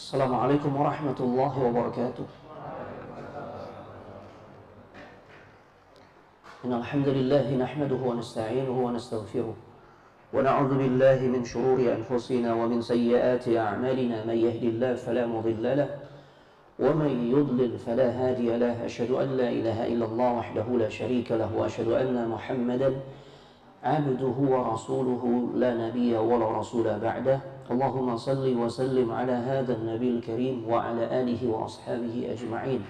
السلام عليكم ورحمة الله وبركاته. إن الحمد لله نحمده ونستعينه ونستغفره ونعوذ بالله من شرور أنفسنا ومن سيئات أعمالنا. من يهد الله فلا مضل له ومن يضلل فلا هادي له. أشهد أن لا إله إلا الله وحده لا شريك له وأشهد أن محمدا عبده ورسوله. لا نبي ولا رسول بعده. اللهم صل وسلم على هذا النبي الكريم وعلى آله وأصحابه أجمعين.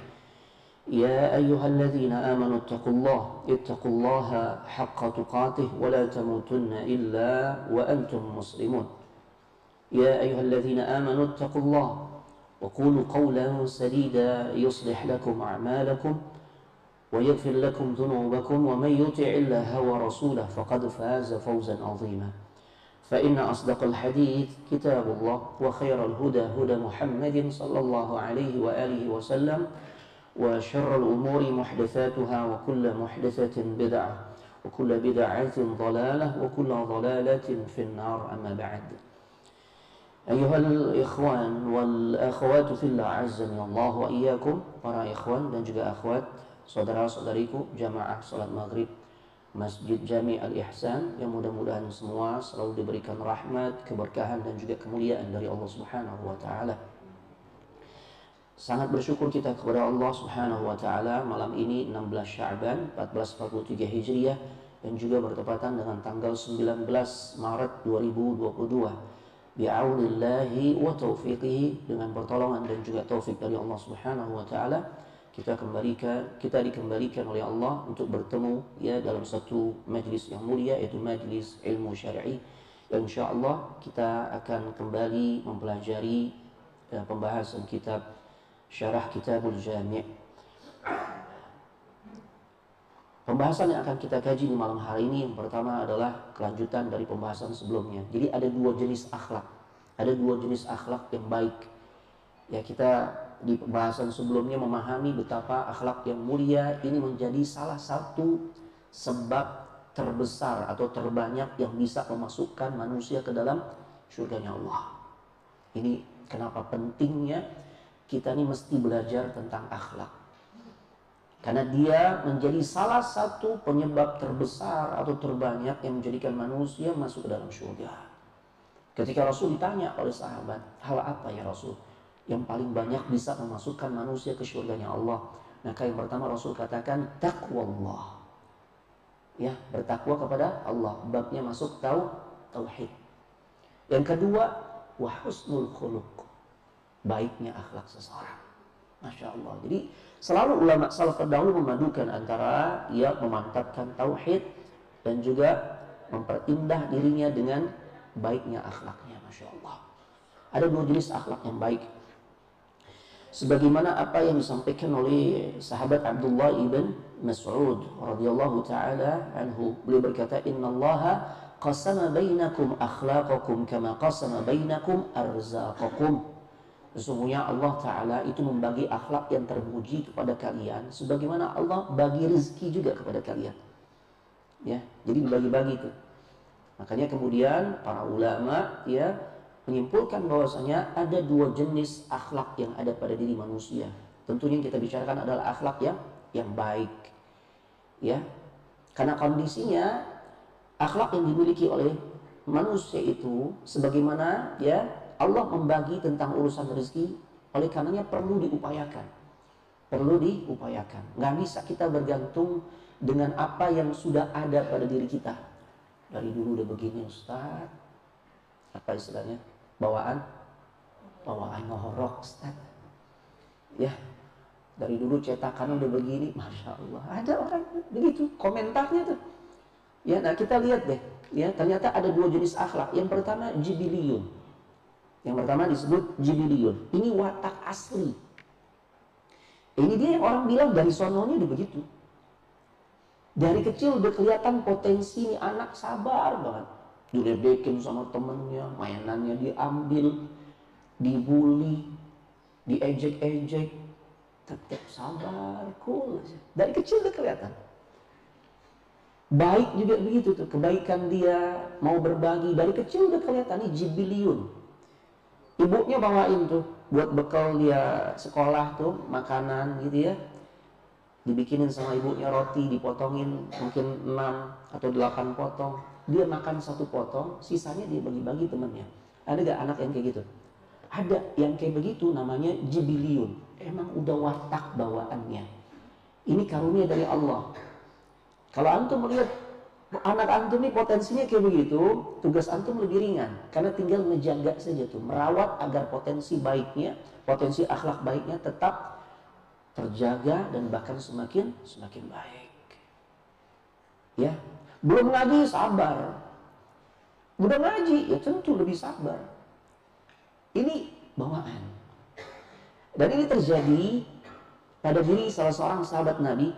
يا أيها الذين آمنوا اتقوا الله اتقوا الله حق تقاته ولا تموتن إلا وأنتم مسلمون. يا أيها الذين آمنوا اتقوا الله وقولوا قولا سديدا يصلح لكم أعمالكم ويغفر لكم ذنوبكم ومن يطع الله ورسوله فقد فاز فوزا عظيما. فإن أصدق الحديث كتاب الله وخير الهدى هدى محمد صلى الله عليه وآله وسلم وشر الأمور محدثاتها وكل محدثة بدعة وكل بدعة ضلالة وكل ضلالة في النار. أما بعد أيها الإخوان والأخوات في الله عزني الله وإياكم. Para ikhwan dan juga akhwat saudara-saudariku jamaah salat maghrib. Masjid Jami Al-Ihsan yang mudah-mudahan semua selalu diberikan rahmat, keberkahan dan juga kemuliaan dari Allah Subhanahu wa taala. Sangat bersyukur kita kepada Allah Subhanahu wa taala malam ini 16 Sya'ban 1443 Hijriah dan juga bertepatan dengan tanggal 19 Maret 2022. Bi'aunillahi wa taufiqihi dengan pertolongan dan juga taufik dari Allah Subhanahu wa taala kita kembalikan kita dikembalikan oleh Allah untuk bertemu ya dalam satu majlis yang mulia yaitu majlis ilmu syar'i dan insyaallah kita akan kembali mempelajari ya, pembahasan kitab syarah kitabul jami' Pembahasan yang akan kita kaji di malam hari ini yang pertama adalah kelanjutan dari pembahasan sebelumnya. Jadi ada dua jenis akhlak. Ada dua jenis akhlak yang baik. Ya kita di pembahasan sebelumnya memahami betapa akhlak yang mulia ini menjadi salah satu sebab terbesar atau terbanyak yang bisa memasukkan manusia ke dalam surganya Allah. Ini kenapa pentingnya kita ini mesti belajar tentang akhlak. Karena dia menjadi salah satu penyebab terbesar atau terbanyak yang menjadikan manusia masuk ke dalam surga. Ketika Rasul ditanya oleh sahabat, hal apa ya Rasul? Yang paling banyak bisa memasukkan manusia ke surganya Allah. Maka yang pertama Rasul katakan takwa Allah. Ya, bertakwa kepada Allah. Babnya masuk tahu tauhid. Yang kedua, wa husnul khuluq. Baiknya akhlak seseorang. Masya Allah. Jadi selalu ulama salaf terdahulu memadukan antara ia memantapkan tauhid dan juga memperindah dirinya dengan baiknya akhlaknya. Masya Allah. Ada dua jenis akhlak yang baik sebagaimana apa yang disampaikan oleh sahabat Abdullah ibn Mas'ud radhiyallahu taala anhu. Beliau berkata innallaha qasama bainakum akhlaqakum kama qasama bainakum arzaqakum Sesungguhnya Allah Ta'ala itu membagi akhlak yang terpuji kepada kalian Sebagaimana Allah bagi rezeki juga kepada kalian. Ya, Jadi dibagi-bagi itu. Makanya kemudian para ulama ya menyimpulkan bahwasanya ada dua jenis akhlak yang ada pada diri manusia. Tentunya yang kita bicarakan adalah akhlak yang yang baik. Ya. Karena kondisinya akhlak yang dimiliki oleh manusia itu sebagaimana ya Allah membagi tentang urusan rezeki oleh karenanya perlu diupayakan. Perlu diupayakan. Nggak bisa kita bergantung dengan apa yang sudah ada pada diri kita. Dari dulu udah begini Ustaz. Apa istilahnya? Bawaan bawaan ngorok Ustaz. Ya, dari dulu cetakan udah begini, masya Allah. Ada orang begitu, komentarnya tuh. Ya, nah kita lihat deh. Ya, ternyata ada dua jenis akhlak. Yang pertama jibiliyun. Yang pertama disebut jibiliyun. Ini watak asli. Ini dia yang orang bilang dari sononya udah begitu. Dari kecil udah kelihatan potensi ini anak sabar banget diledekin sama temennya, mainannya diambil, dibully, diejek-ejek, tetap sabar, cool. Dari kecil udah kelihatan. Baik juga begitu tuh, kebaikan dia mau berbagi dari kecil udah kelihatan nih jibiliun. ibunya bawain tuh buat bekal dia sekolah tuh makanan gitu ya dibikinin sama ibunya roti dipotongin mungkin 6 atau 8 potong dia makan satu potong sisanya dia bagi-bagi temennya ada gak anak yang kayak gitu? Ada. Yang kayak begitu namanya jibiliun emang udah watak bawaannya. Ini karunia dari Allah. Kalau antum melihat anak antum ini potensinya kayak begitu, tugas antum lebih ringan. Karena tinggal ngejaga saja tuh, merawat agar potensi baiknya, potensi akhlak baiknya tetap terjaga dan bahkan semakin semakin baik. Ya, belum ngaji sabar. Udah ngaji ya tentu lebih sabar. Ini bawaan. Dan ini terjadi pada diri salah seorang sahabat Nabi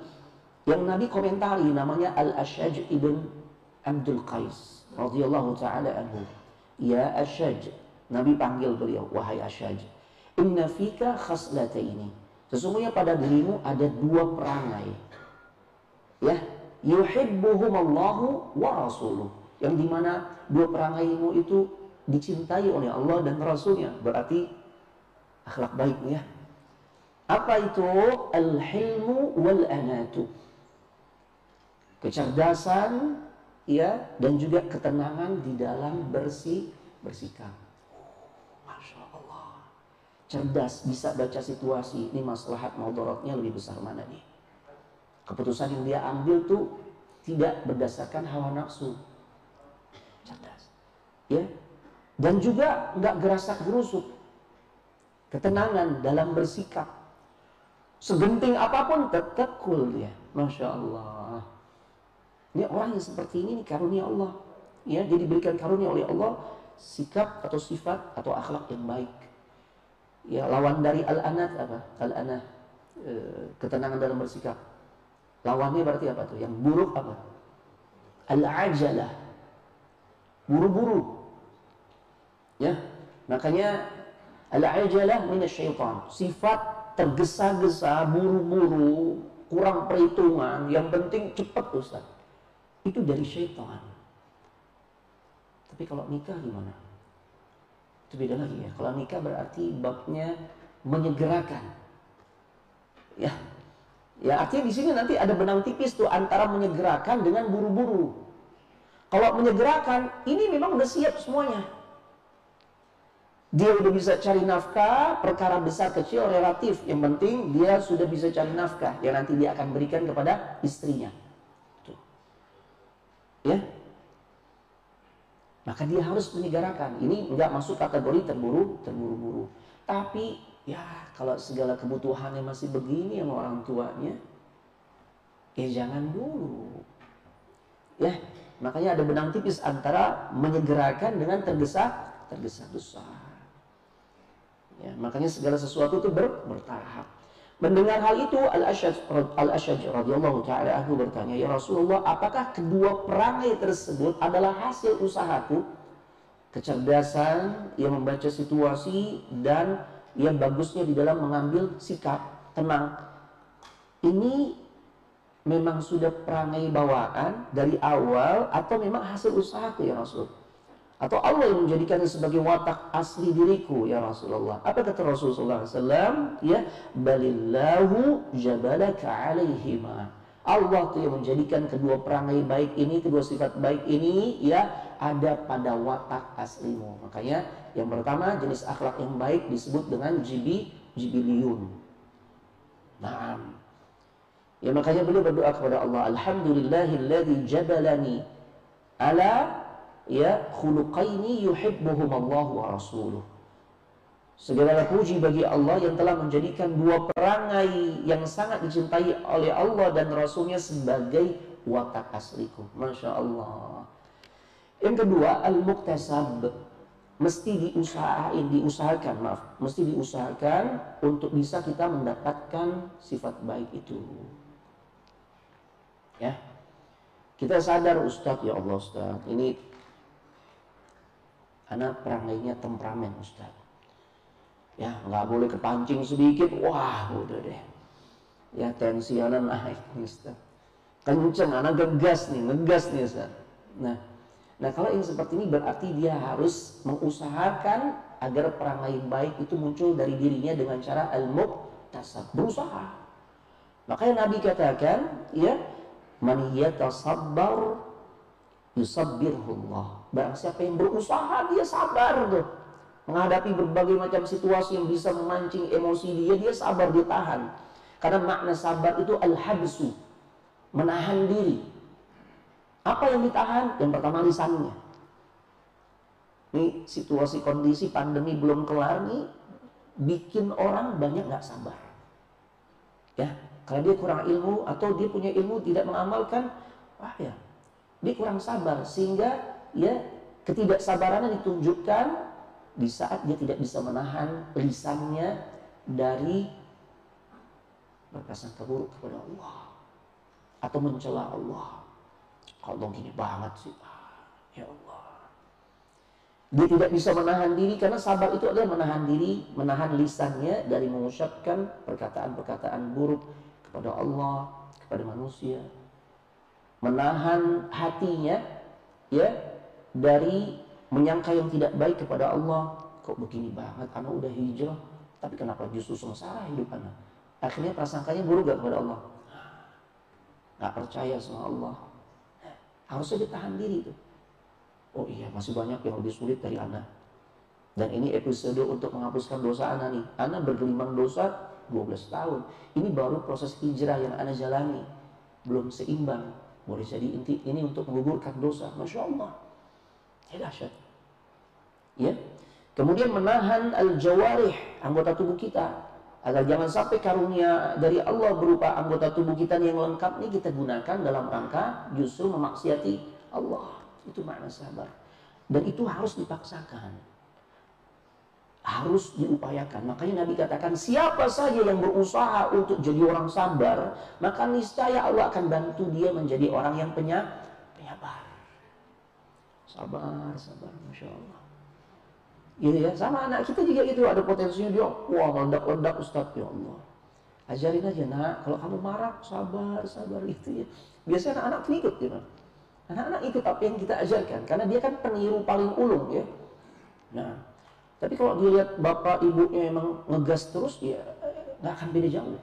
yang Nabi komentari namanya Al-Ashaj ibn Abdul Qais radhiyallahu taala anhu. Ya Ashaj, Nabi panggil beliau, wahai Ashaj, inna fika khaslataini. Sesungguhnya pada dirimu ada dua perangai. Ya, yuhibbuhum Allahu wa rasuluh. Yang di mana dua perangaimu itu dicintai oleh Allah dan Rasulnya. Berarti akhlak baik ya. Apa itu? Al-hilmu wal anatu kecerdasan ya dan juga ketenangan di dalam bersih bersikap. Masya Allah. Cerdas bisa baca situasi ini maslahat maudorotnya lebih besar mana nih. Keputusan yang dia ambil tuh tidak berdasarkan hawa nafsu. Cerdas. Ya. Dan juga nggak gerasak gerusuk. Ketenangan dalam bersikap. Segenting apa pun tetap cool dia. Masya Allah. Ini orang yang seperti ini nih karunia Allah. Ya, jadi berikan karunia oleh Allah sikap atau sifat atau akhlak yang baik. Ya, lawan dari al-anat apa? Al-anah e, ketenangan dalam bersikap. Lawannya berarti apa tuh? Yang buruk apa? Al-ajalah. Buru-buru. Ya. Makanya al-ajalah minasyaitan. Sifat tergesa-gesa, buru-buru, kurang perhitungan, yang penting cepat Ustaz itu dari syaitan. Tapi kalau nikah gimana? Itu beda lagi ya. Kalau nikah berarti babnya menyegerakan. Ya. Ya artinya di sini nanti ada benang tipis tuh antara menyegerakan dengan buru-buru. Kalau menyegerakan, ini memang udah siap semuanya. Dia udah bisa cari nafkah, perkara besar kecil relatif. Yang penting dia sudah bisa cari nafkah yang nanti dia akan berikan kepada istrinya ya maka dia harus menyegarakan ini nggak masuk kategori terburu terburu-buru tapi ya kalau segala kebutuhannya masih begini sama orang tuanya ya jangan dulu. Ya makanya ada benang tipis antara menyegerakan dengan tergesa tergesa-gesa ya makanya segala sesuatu itu ber, bertahap. Mendengar hal itu Al-Asyaj Al-Asyaj radhiyallahu taala anhu bertanya, "Ya Rasulullah, apakah kedua perangai tersebut adalah hasil usahaku?" Kecerdasan, ia membaca situasi dan ia bagusnya di dalam mengambil sikap tenang. Ini memang sudah perangai bawaan dari awal atau memang hasil usahaku ya Rasul? atau Allah yang menjadikannya sebagai watak asli diriku ya Rasulullah. Apa kata Rasulullah SAW? Ya, balillahu jabalaka alaihima. Allah tuh yang menjadikan kedua perangai baik ini, kedua sifat baik ini ya ada pada watak aslimu. Makanya yang pertama jenis akhlak yang baik disebut dengan jibi jibiliyun. Naam. Ya makanya beliau berdoa kepada Allah, Alhamdulillahilladzi jabalani ala ya khuluqaini yuhibbuhum Allah wa rasuluh. Segala puji bagi Allah yang telah menjadikan dua perangai yang sangat dicintai oleh Allah dan Rasulnya sebagai watak asliku. Masya Allah. Yang kedua, al-muktasab. Mesti diusahain, diusahakan, maaf. Mesti diusahakan untuk bisa kita mendapatkan sifat baik itu. Ya. Kita sadar Ustadz, ya Allah Ustadz, ini karena perangainya temperamen Ustaz. Ya, nggak boleh kepancing sedikit, wah udah deh. Ya tensi anak naik Ustaz. Kenceng, anak gegas nih, ngegas nih Ustaz. Nah, nah kalau yang seperti ini berarti dia harus mengusahakan agar perangai baik itu muncul dari dirinya dengan cara al-muktasab, berusaha. Makanya Nabi katakan, ya, man yatasabbar yusabbirhullah. Barang siapa yang berusaha dia sabar tuh. Menghadapi berbagai macam situasi yang bisa memancing emosi dia, dia sabar, dia tahan. Karena makna sabar itu al-habsu, menahan diri. Apa yang ditahan? Yang pertama lisannya. Nih situasi kondisi pandemi belum kelar nih bikin orang banyak nggak sabar. Ya, kalau dia kurang ilmu atau dia punya ilmu tidak mengamalkan, wah ya, dia kurang sabar sehingga ya ketidaksabarannya ditunjukkan di saat dia tidak bisa menahan lisannya dari berprasangka buruk kepada Allah atau mencela Allah. Kalau gini banget sih, ah, ya Allah. Dia tidak bisa menahan diri karena sabar itu adalah menahan diri, menahan lisannya dari mengucapkan perkataan-perkataan buruk kepada Allah, kepada manusia. Menahan hatinya ya dari menyangka yang tidak baik kepada Allah. Kok begini banget, anak udah hijrah, tapi kenapa justru sengsara hidup anak? Akhirnya prasangkanya buruk gak kepada Allah? Gak percaya sama Allah. Harusnya ditahan diri tuh Oh iya, masih banyak yang lebih sulit dari anak. Dan ini episode untuk menghapuskan dosa anak nih. Anak bergelimang dosa 12 tahun. Ini baru proses hijrah yang anak jalani. Belum seimbang. Boleh jadi inti ini untuk menggugurkan dosa. Masya Allah. Ya dahsyat. Ya. Kemudian menahan al-jawarih, anggota tubuh kita. Agar jangan sampai karunia dari Allah berupa anggota tubuh kita yang lengkap ini kita gunakan dalam rangka justru memaksiati Allah. Itu makna sabar. Dan itu harus dipaksakan. Harus diupayakan. Makanya Nabi katakan, siapa saja yang berusaha untuk jadi orang sabar, maka niscaya Allah akan bantu dia menjadi orang yang penyabar. Sabar, sabar, Masya Allah. Gitu ya, sama anak kita juga gitu, ada potensinya dia, wah meledak-ledak Ustaz, ya Allah. Ajarin aja nak, kalau kamu marah, sabar, sabar, itu ya. Biasanya anak-anak ikut gitu. Anak-anak ikut apa yang kita ajarkan karena dia kan peniru paling ulung ya. Nah, tapi kalau dia lihat bapak ibunya emang ngegas terus ya nggak akan beda jauh.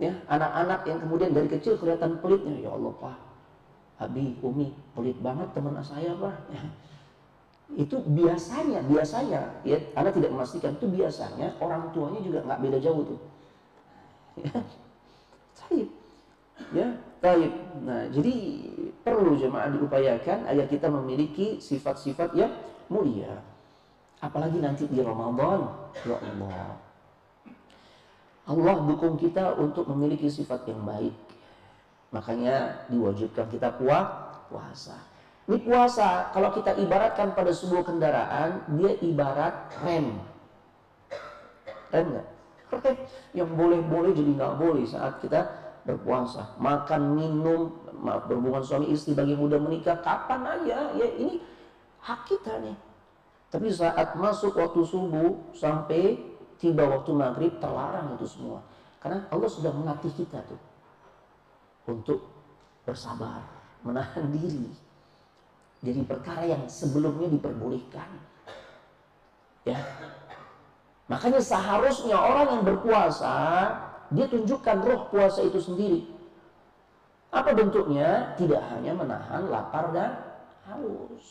Ya, anak-anak yang kemudian dari kecil kelihatan pelitnya, ya Allah Pak, Abi, Umi, pelit banget teman saya Pak. Itu biasanya, biasanya, ya, tidak memastikan itu biasanya orang tuanya juga nggak beda jauh tuh. Ya. Ya, baik. Nah, jadi perlu jemaah diupayakan agar kita memiliki sifat-sifat yang mulia. Apalagi nanti di Ramadan, ya Allah. Allah dukung kita untuk memiliki sifat yang baik. Makanya diwajibkan kita puasa. Ini puasa, kalau kita ibaratkan pada sebuah kendaraan, dia ibarat rem. Rem nggak? Rem yang boleh-boleh jadi nggak boleh saat kita berpuasa, makan, minum, maaf berhubungan suami istri bagi muda menikah kapan aja ya ini hak kita nih. Tapi saat masuk waktu subuh sampai tiba waktu maghrib terlarang itu semua. Karena Allah sudah melatih kita tuh untuk bersabar, menahan diri. Jadi perkara yang sebelumnya diperbolehkan. Ya. Makanya seharusnya orang yang berpuasa dia tunjukkan roh puasa itu sendiri. Apa bentuknya? Tidak hanya menahan lapar dan haus.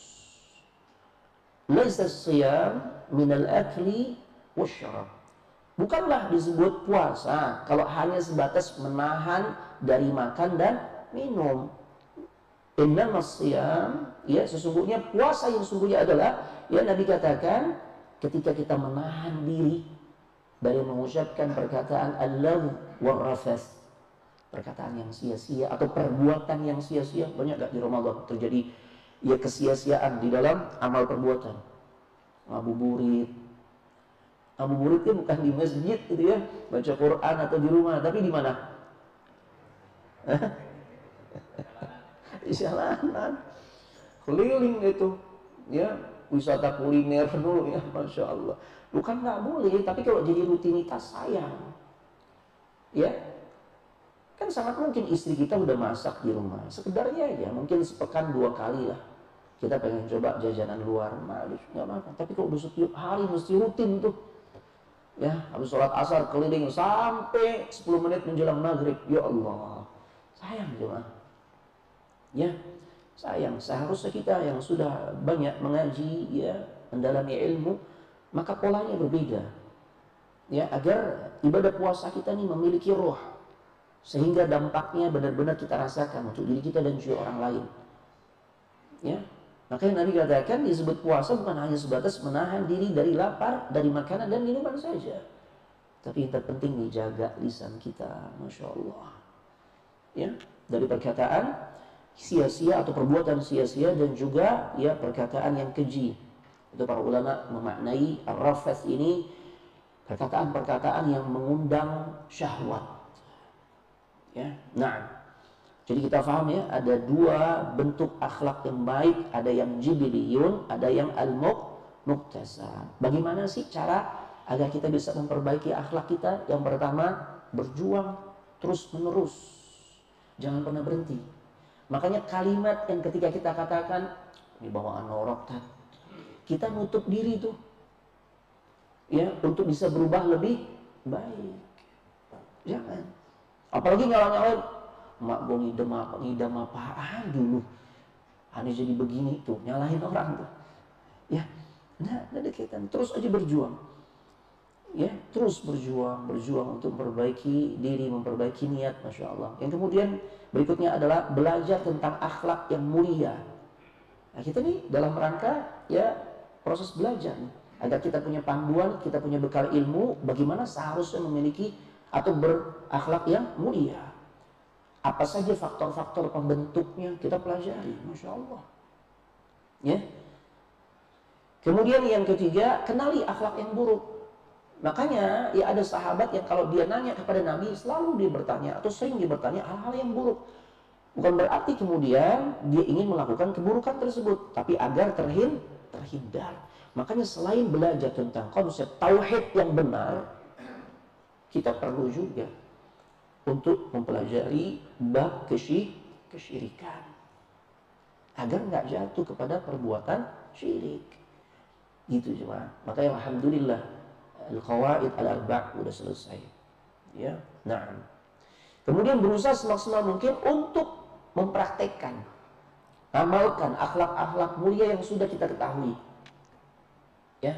Laisa siyam minal akli wasyarab. Bukanlah disebut puasa kalau hanya sebatas menahan dari makan dan minum. Inna siyam, ya sesungguhnya puasa yang sesungguhnya adalah ya Nabi katakan ketika kita menahan diri dari mengucapkan perkataan Allah warafas perkataan yang sia-sia atau perbuatan yang sia-sia banyak gak di Ramadan terjadi ya kesia-siaan di dalam amal perbuatan? Ngabuburit itu bukan di masjid gitu ya baca Quran atau di rumah tapi di mana di jalanan keliling itu ya wisata kuliner dulu ya masya Allah. Bukan nggak boleh, tapi kalau jadi rutinitas sayang. Ya, kan sangat mungkin istri kita udah masak di rumah. Sekedarnya aja, mungkin sepekan dua kali lah. kita pengen coba jajanan luar malu. Nggak apa tapi kalau udah setiap hari mesti rutin tuh. Ya habis sholat asar keliling sampai 10 menit menjelang maghrib. Ya Allah. Sayang cuma ya sayang seharusnya kita yang sudah banyak mengaji ya mendalami ilmu maka polanya berbeda ya agar ibadah puasa kita ini memiliki roh sehingga dampaknya benar-benar kita rasakan untuk diri kita dan juga orang lain ya Makanya Nabi katakan disebut puasa bukan hanya sebatas menahan diri dari lapar, dari makanan dan minuman saja. Tapi yang terpenting dijaga lisan kita, Masya Allah. Ya, dari perkataan sia-sia atau perbuatan sia-sia dan juga ya perkataan yang keji. Itu para ulama memaknai ar-rafath ini perkataan-perkataan yang mengundang syahwat. Ya, nah jadi kita paham ya, ada dua bentuk akhlak yang baik, ada yang jibiliyun, ada yang al-muktasab. Bagaimana sih cara agar kita bisa memperbaiki akhlak kita? Yang pertama, berjuang terus menerus. Jangan pernah berhenti. Makanya kalimat yang ketika kita katakan, ini bawaan norok, kita nutup diri tuh. Ya, untuk bisa berubah lebih baik. Jangan. Apalagi nyala-nyalain, mak gue ngidam apa ngidam apaan dulu aneh jadi begini tuh nyalahin orang tuh ya nah ada kaitan terus aja berjuang ya terus berjuang berjuang untuk memperbaiki diri memperbaiki niat masya Allah yang kemudian berikutnya adalah belajar tentang akhlak yang mulia nah kita nih dalam rangka ya proses belajar nih agar kita punya panduan kita punya bekal ilmu bagaimana seharusnya memiliki atau berakhlak yang mulia apa saja faktor-faktor pembentuknya kita pelajari, masya Allah. Ya. Kemudian yang ketiga, kenali akhlak yang buruk. Makanya ya ada sahabat yang kalau dia nanya kepada Nabi selalu dia bertanya atau sering dia bertanya hal-hal yang buruk. Bukan berarti kemudian dia ingin melakukan keburukan tersebut, tapi agar terhin terhindar. Makanya selain belajar tentang konsep tauhid yang benar, kita perlu juga untuk mempelajari bab kesyir, kesyirikan agar nggak jatuh kepada perbuatan syirik gitu cuma makanya alhamdulillah al-qawaid al-arba' udah selesai ya nah kemudian berusaha semaksimal mungkin untuk mempraktekkan amalkan akhlak-akhlak mulia yang sudah kita ketahui ya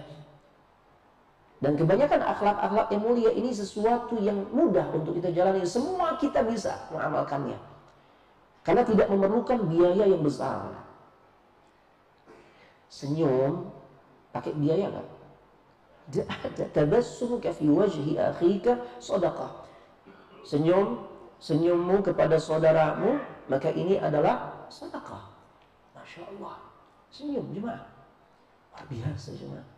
dan kebanyakan akhlak-akhlak yang mulia ini sesuatu yang mudah untuk kita jalani. Semua kita bisa mengamalkannya. Karena tidak memerlukan biaya yang besar. Senyum pakai biaya kan? Tabassumuka fi wajhi akhika sadaqah. Senyum, senyummu kepada saudaramu, maka ini adalah sedekah. Masya Allah. Senyum jemaah. Luar biasa jemaah.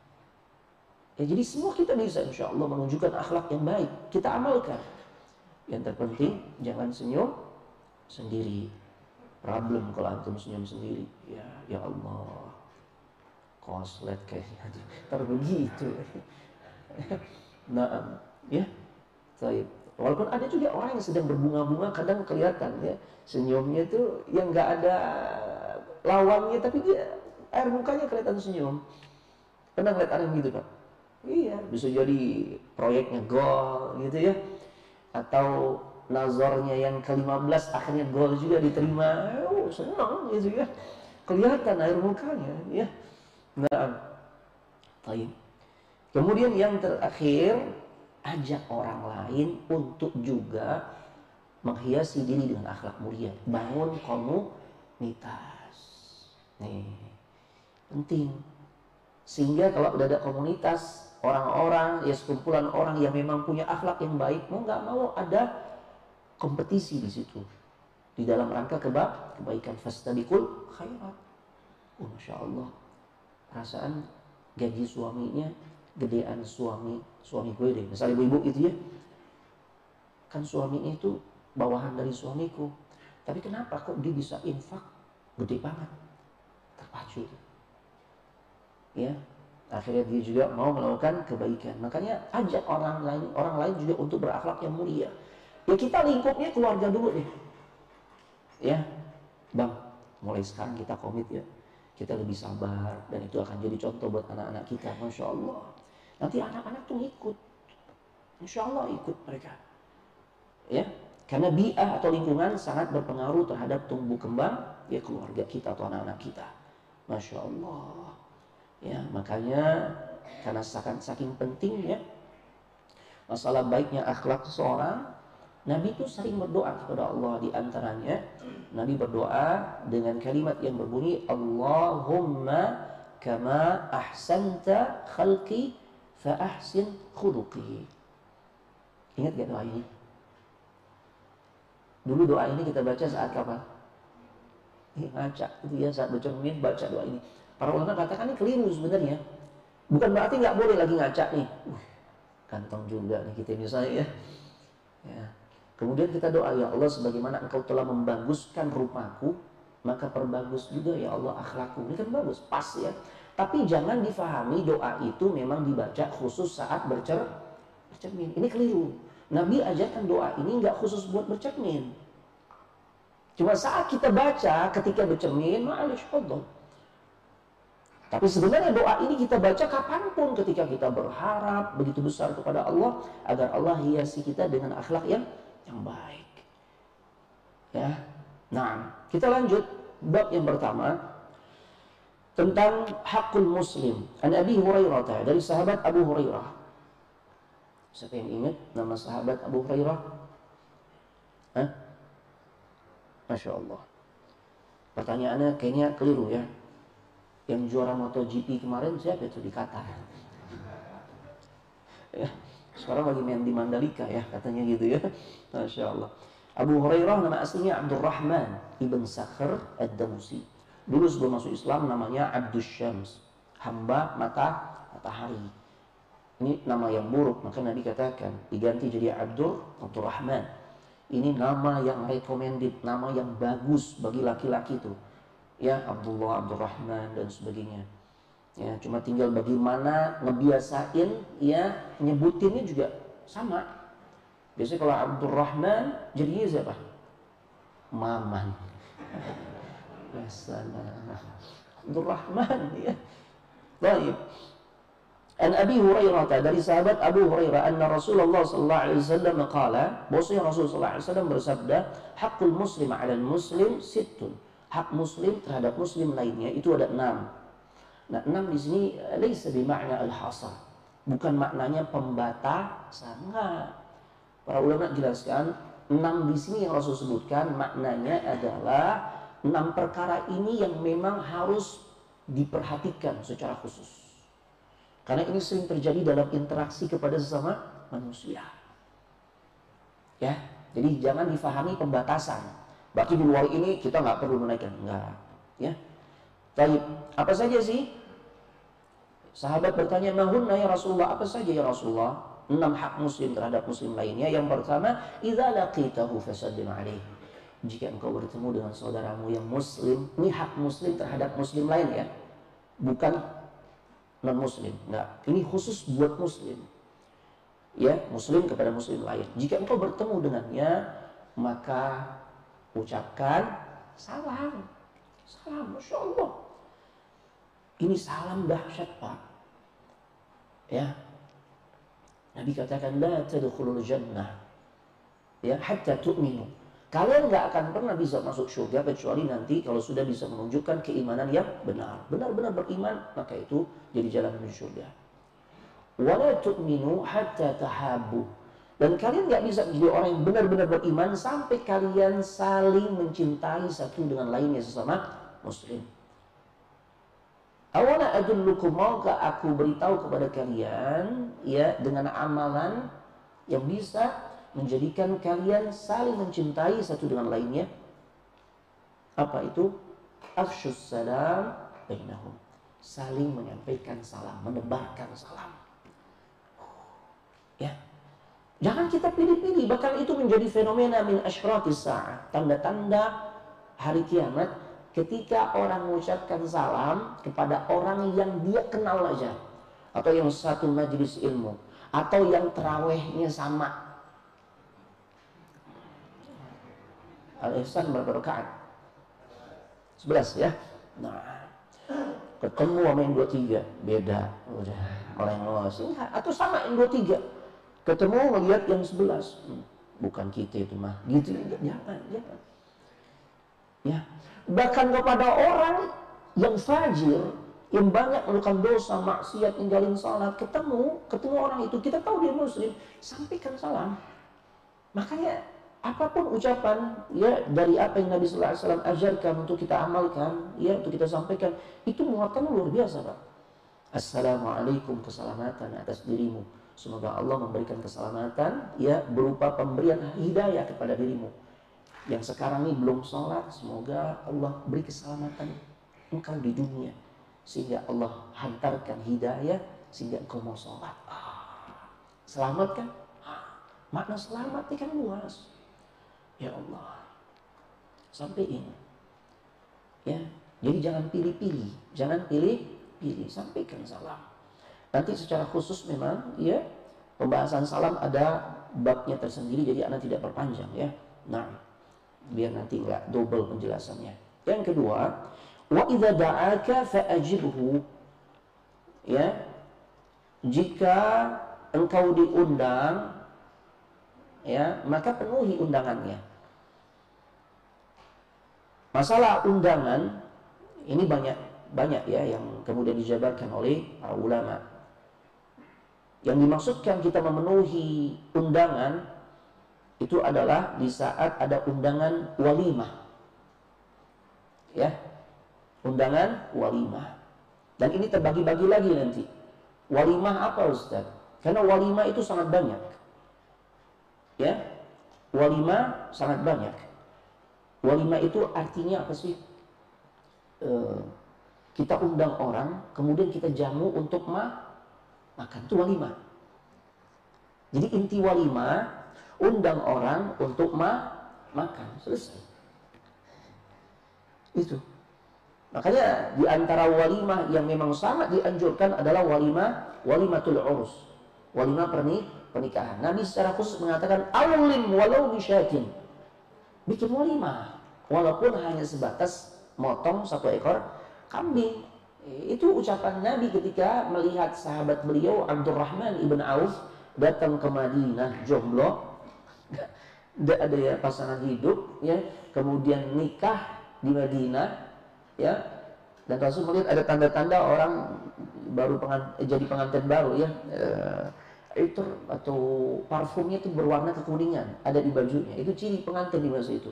Ya, jadi semua kita bisa insya Allah menunjukkan akhlak yang baik. Kita amalkan. Yang terpenting jangan senyum sendiri. Problem kalau antum senyum sendiri. Ya, ya Allah. Koslet kayaknya. Ntar begitu. nah, ya. Baik. Walaupun ada juga orang yang sedang berbunga-bunga kadang kelihatan ya senyumnya itu yang nggak ada lawannya tapi dia air mukanya kelihatan senyum. Pernah ngeliat orang gitu pak? Iya, bisa jadi proyeknya gol gitu ya. Atau nazarnya yang ke-15 akhirnya gol juga diterima. Oh, senang gitu ya. Kelihatan air mukanya ya. Nah, baik. Kemudian yang terakhir, ajak orang lain untuk juga menghiasi diri dengan akhlak mulia. Bangun komunitas. Nih, penting. Sehingga kalau udah ada komunitas, orang-orang ya sekumpulan orang yang memang punya akhlak yang baik mau nggak mau ada kompetisi di situ di dalam rangka keba kebaikan fastabikul khairat oh, masya Allah perasaan gaji suaminya gedean suami suami gue deh. Misalnya ibu-ibu itu ya. Kan suaminya itu bawahan dari suamiku. Tapi kenapa kok dia bisa infak? Gede banget. Terpacu ya. Akhirnya dia juga mau melakukan kebaikan. Makanya ajak orang lain orang lain juga untuk berakhlak yang mulia. Ya kita lingkupnya keluarga dulu deh. Ya. Bang mulai sekarang kita komit ya kita lebih sabar dan itu akan jadi contoh buat anak-anak kita Masya Allah. Nanti anak-anak tuh ikut Insya Allah ikut mereka. Ya karena biah atau lingkungan sangat berpengaruh terhadap tumbuh kembang ya keluarga kita atau anak-anak kita. Masya Allah. Ya makanya karena saking, saking pentingnya masalah baiknya akhlak seseorang Nabi itu sering berdoa kepada Allah di antaranya Nabi berdoa dengan kalimat yang berbunyi Allahumma kama ahsanta khalqi fa ahsin khuluqi. Ingat gak doa ini? Dulu doa ini kita baca saat kapan? Ini ngaca itu ya saat bercermin baca doa ini. Para ulama katakan ini keliru sebenarnya. Bukan berarti nggak boleh lagi ngaca nih. Uh, kantong juga nih kita misalnya ya. ya Kemudian kita doa, ya Allah sebagaimana engkau telah membaguskan rupaku, maka perbagus juga ya Allah akhlakku. Ini kan bagus, pas ya. Tapi jangan difahami doa itu memang dibaca khusus saat bercer bercermin. Ini keliru. Nabi ajarkan doa ini nggak khusus buat bercermin. Cuma saat kita baca ketika bercermin, Allah. Tapi sebenarnya doa ini kita baca kapan pun ketika kita berharap begitu besar kepada Allah agar Allah hiasi kita dengan akhlak yang yang baik. Ya. Nah, kita lanjut bab yang pertama tentang hakul muslim. An Abi Hurairah dari sahabat Abu Hurairah. Siapa yang ingat nama sahabat Abu Hurairah? Hah? Masya Allah. Pertanyaannya kayaknya keliru ya. Yang juara MotoGP kemarin siapa itu di Qatar? Sekarang lagi main di Mandalika ya katanya gitu ya. Masya Allah. Abu Hurairah nama aslinya Abdurrahman ibn Sakhr ad-Dawsi. Dulu sebelum masuk Islam namanya Abdus Syams. Hamba mata matahari. Ini nama yang buruk, maka Nabi katakan diganti jadi Abdur Abdurrahman. Ini nama yang recommended, nama yang bagus bagi laki-laki itu. Ya, Abdullah, Abdurrahman dan sebagainya. Ya, cuma tinggal bagaimana ngebiasain ya nyebutinnya juga sama. Biasanya kalau Abdurrahman jadinya siapa? Maman. Biasanya Abdurrahman ya. Baik. An Abi Hurairah dari sahabat Abu Hurairah anna Rasulullah sallallahu alaihi wasallam qala bahwasanya Rasul sallallahu alaihi wasallam bersabda hakul muslim 'ala muslim sittun hak muslim terhadap muslim lainnya itu ada enam Nah, enam di sini eh, laisa makna al-hasar. Bukan maknanya pembatasan. Enggak. Para ulama jelaskan enam di sini yang Rasul sebutkan maknanya adalah enam perkara ini yang memang harus diperhatikan secara khusus. Karena ini sering terjadi dalam interaksi kepada sesama manusia. Ya, jadi jangan difahami pembatasan. Berarti di luar ini kita nggak perlu menaikkan, enggak. Ya, Baik, apa saja sih? Sahabat bertanya, "Mahunna ya Rasulullah?" Apa saja ya Rasulullah? Enam hak muslim terhadap muslim lainnya. Yang pertama, "Idza laqitahu fasallim alaihi." Jika engkau bertemu dengan saudaramu yang muslim, ini hak muslim terhadap muslim lain ya. Bukan non muslim. Enggak, ini khusus buat muslim. Ya, muslim kepada muslim lain. Jika engkau bertemu dengannya, maka ucapkan salam. Salam, Masya. Ini salam dahsyat Pak. Ya. Nabi katakan la tadkhulul jannah ya hatta tu'minu. Kalian nggak akan pernah bisa masuk surga kecuali nanti kalau sudah bisa menunjukkan keimanan yang benar. Benar-benar beriman, maka itu jadi jalan menuju surga. Wala tu'minu hatta tahabu. Dan kalian nggak bisa jadi orang yang benar-benar beriman sampai kalian saling mencintai satu dengan lainnya sesama muslim. Awana adullukum maukah aku beritahu kepada kalian ya dengan amalan yang bisa menjadikan kalian saling mencintai satu dengan lainnya. Apa itu? Afshus salam bainahum. Saling menyampaikan salam, menebarkan salam. Ya. Jangan kita pilih-pilih, bahkan itu menjadi fenomena min asyratis sa'ah, tanda-tanda hari kiamat ketika orang mengucapkan salam kepada orang yang dia kenal aja atau yang satu majelis ilmu atau yang terawihnya sama. Al-Ihsan berapa rakaat? 11 ya. Nah, ketemu sama yang dua tiga beda. Udah oleh los atau sama yang dua tiga ketemu melihat yang sebelas. Hmm, bukan kita itu mah. Gitu. Jangan jangan ya. Bahkan kepada orang yang fajir yang banyak melakukan dosa maksiat tinggalin salat ketemu ketemu orang itu kita tahu dia muslim sampaikan salam. Makanya apa pun ucapan ya dari apa yang Nabi Sallallahu Alaihi Wasallam ajarkan untuk kita amalkan ya untuk kita sampaikan itu muatan luar biasa pak. Assalamualaikum keselamatan atas dirimu. Semoga Allah memberikan keselamatan ya berupa pemberian hidayah kepada dirimu yang sekarang ini belum sholat semoga Allah beri keselamatan engkau di dunia sehingga Allah hantarkan hidayah sehingga engkau mau sholat ah, selamat kan ah, makna selamat ini kan luas Ya Allah. Sampai ini. Ya. Jadi jangan pilih-pilih, jangan pilih-pilih, sampaikan salam. Nanti secara khusus memang ya pembahasan salam ada babnya tersendiri jadi anak tidak perpanjang ya. Nah, biar nanti enggak double penjelasannya. Yang kedua, wa idza da'aka fa'ajibhu. Ya. Jika engkau diundang ya, maka penuhi undangannya. Masalah undangan ini banyak banyak ya yang kemudian dijabarkan oleh para ulama. Yang dimaksudkan kita memenuhi undangan itu adalah di saat ada undangan walimah. Ya. Undangan walimah. Dan ini terbagi-bagi lagi nanti. Walimah apa Ustaz? Karena walimah itu sangat banyak. Ya. Walimah sangat banyak. Walimah itu artinya apa sih? E, kita undang orang, kemudian kita jamu untuk ma makan. Itu walimah. Jadi inti walimah, undang orang untuk ma makan. Selesai. Itu. Makanya di antara walimah yang memang sangat dianjurkan adalah walimah walimatul urus. Walimah pernik pernikahan. Nabi secara khusus mengatakan awlim walau bisyatin. Bikin walimah walaupun hanya sebatas motong satu ekor kambing. Itu ucapan Nabi ketika melihat sahabat beliau Abdurrahman ibn Auf datang ke Madinah jomblo, ada ya pasangan hidup, ya kemudian nikah di Madinah, ya dan Rasul melihat ada tanda-tanda orang baru pengant jadi pengantin baru ya eh, itu atau parfumnya itu berwarna kekuningan ada di bajunya itu ciri pengantin di masa itu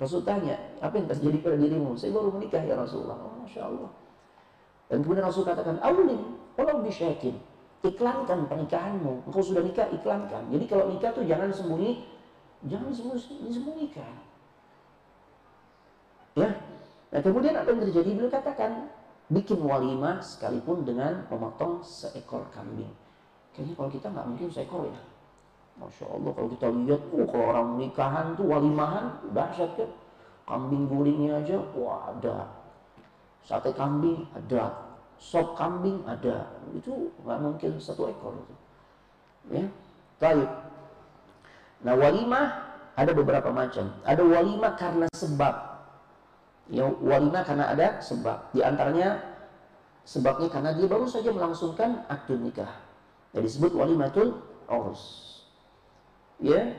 Rasul tanya, apa yang terjadi pada dirimu? Saya baru menikah ya Rasulullah. Oh, Masya Allah. Dan kemudian Rasul katakan, awlim, walau bisyakin. Iklankan pernikahanmu. Engkau sudah nikah, iklankan. Jadi kalau nikah tuh jangan sembunyi, jangan disembunyikan. Ya. Nah kemudian apa yang terjadi? Beliau katakan, bikin walimah sekalipun dengan memotong seekor kambing. Kayaknya kalau kita nggak mungkin seekor ya. Masya Allah kalau kita lihat, oh kalau orang nikahan tuh walimahan, dahsyat kan. Kambing gulingnya aja, wah ada. Sate kambing ada, sop kambing ada. Itu nggak mungkin satu ekor itu. Ya, baik. Nah walimah ada beberapa macam. Ada walimah karena sebab. Ya, walimah karena ada sebab. Di antaranya sebabnya karena dia baru saja melangsungkan akad nikah. Jadi disebut walimatul urus. Ya.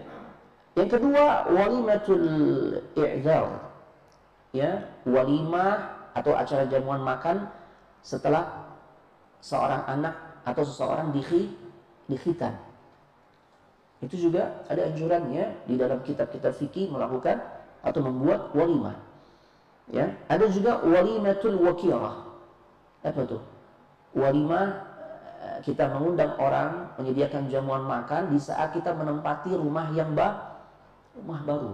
Yang kedua walimatul i'zar. Ya, walimah atau acara jamuan makan setelah seorang anak atau seseorang di dikhitan. Itu juga ada anjurannya di dalam kitab-kitab fikih melakukan atau membuat walimah. Ya, ada juga walimatul wakilah. Apa tuh? Walimah kita mengundang orang menyediakan jamuan makan di saat kita menempati rumah yang bah, rumah baru.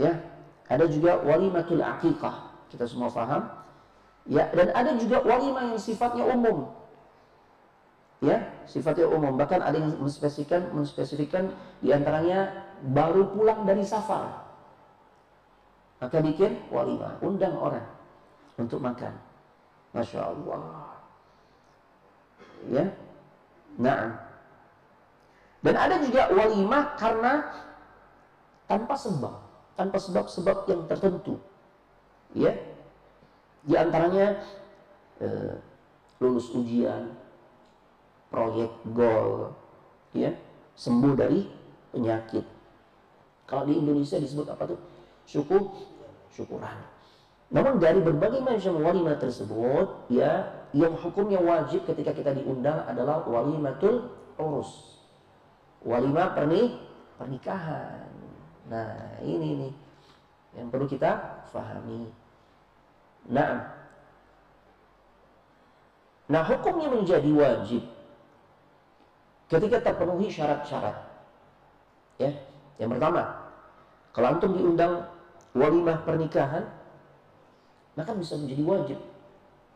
Ya, ada juga walimatul aqiqah. Kita semua paham? Ya, dan ada juga walimah yang sifatnya umum. Ya, sifatnya umum. Bahkan ada yang menspesifikan menspesifikan di antaranya baru pulang dari safar. Maka bikin walimah, undang orang untuk makan. Masya Allah ya nah dan ada juga walimah karena tanpa sebab tanpa sebab-sebab yang tertentu ya di antaranya eh, lulus ujian, proyek gol, ya sembuh dari penyakit. Kalau di Indonesia disebut apa tuh? Syukur, syukuran. Namun dari berbagai macam walimah tersebut, ya yang hukumnya wajib ketika kita diundang adalah walimatul urus. Walimah perni, pernikahan. Nah, ini nih yang perlu kita fahami. Nah, nah hukumnya menjadi wajib ketika terpenuhi syarat-syarat. Ya, yang pertama, kalau antum diundang walimah pernikahan, maka bisa menjadi wajib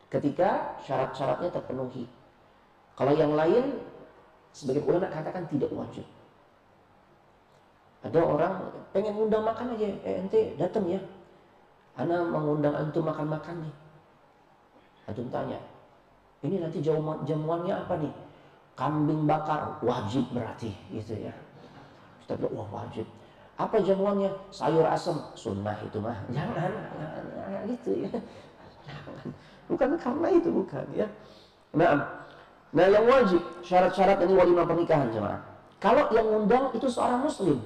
ketika syarat-syaratnya terpenuhi. Kalau yang lain, sebagai ulama katakan tidak wajib. Ada orang pengen undang makan aja, eh ente datang ya. Ana mengundang antum makan-makan nih. Antum tanya, ini nanti jamuannya apa nih? Kambing bakar, wajib berarti gitu ya. Kita bilang, wah wajib. Apa jamuannya? Sayur asam, sunnah itu mah. Jangan, jangan, gitu ya. Bukan karena itu, bukan ya. Nah, nah yang wajib, syarat-syarat ini walimah pernikahan jemaah. Kalau yang undang itu seorang muslim,